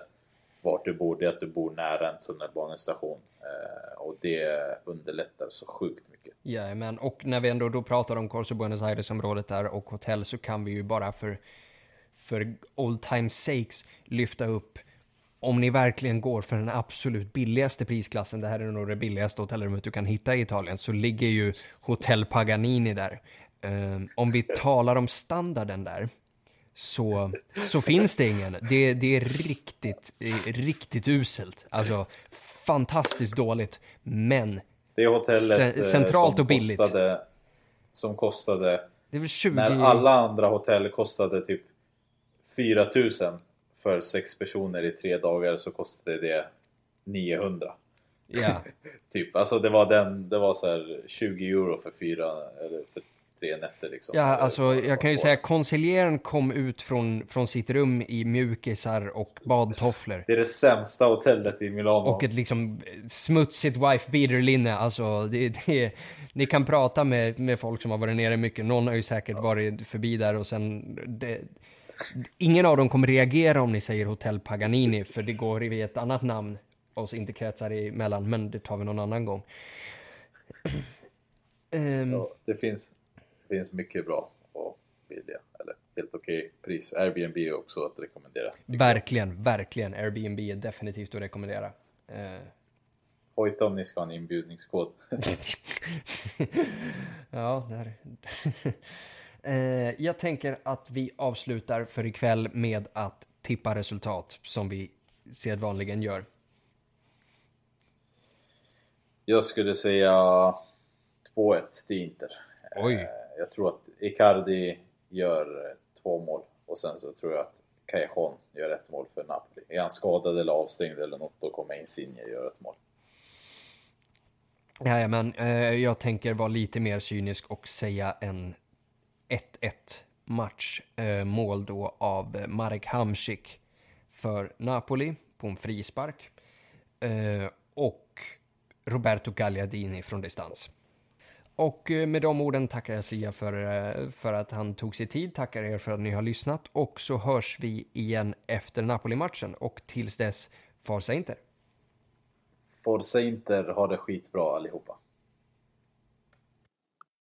vart du bor, det är att du bor nära en tunnelbanestation eh, och det underlättar så sjukt mycket. Jajamän, och när vi ändå då pratar om Corso Buenos Aires-området där och hotell så kan vi ju bara för, för old time sakes lyfta upp om ni verkligen går för den absolut billigaste prisklassen, det här är nog det billigaste hotellrummet du kan hitta i Italien, så ligger ju Hotel Paganini där. Ehm, om vi talar om standarden där, så, så finns det ingen. Det, det är riktigt, riktigt uselt. Alltså fantastiskt dåligt, men Det hotellet eh, centralt och billigt. Kostade, som kostade, det är väl 20... när alla andra hotell kostade typ 4000 för sex personer i tre dagar så kostade det 900. Ja, Typ, alltså det var den, det var så här 20 euro för fyra, eller för tre nätter liksom. ja alltså jag kan ju säga konsiljeren kom ut från, från sitt rum i mjukisar och badtofflor. Det är det sämsta hotellet i Milano. Och ett liksom smutsigt wife beater linne, alltså det, det, ni kan prata med, med folk som har varit nere mycket. Någon har ju säkert varit förbi där och sen... Det, ingen av dem kommer reagera om ni säger Hotell Paganini, för det går i ett annat namn oss inte kretsar emellan, men det tar vi någon annan gång. um, ja, det, finns, det finns mycket bra och billiga, eller helt okej okay pris. Airbnb är också att rekommendera. Verkligen, jag. verkligen. Airbnb är definitivt att rekommendera. Uh, Hojta om ni ska ha en inbjudningskod. ja, där. eh, jag tänker att vi avslutar för ikväll med att tippa resultat som vi sedvanligen gör. Jag skulle säga 2-1 till Inter. Oj. Jag tror att Icardi gör eh, två mål och sen så tror jag att Callejon gör ett mål för Napoli. Är han skadad eller avstängd eller något då kommer Insigne göra ett mål. Jajamän, eh, jag tänker vara lite mer cynisk och säga en 1-1 match. Eh, mål då av Marek Hamsik för Napoli på en frispark. Eh, och Roberto Gagliardini från distans. Och eh, med de orden tackar jag Sia för, eh, för att han tog sig tid, tackar er för att ni har lyssnat och så hörs vi igen efter Napoli-matchen och tills dess, Forza Inter! Forza Inter, ha det skitbra allihopa!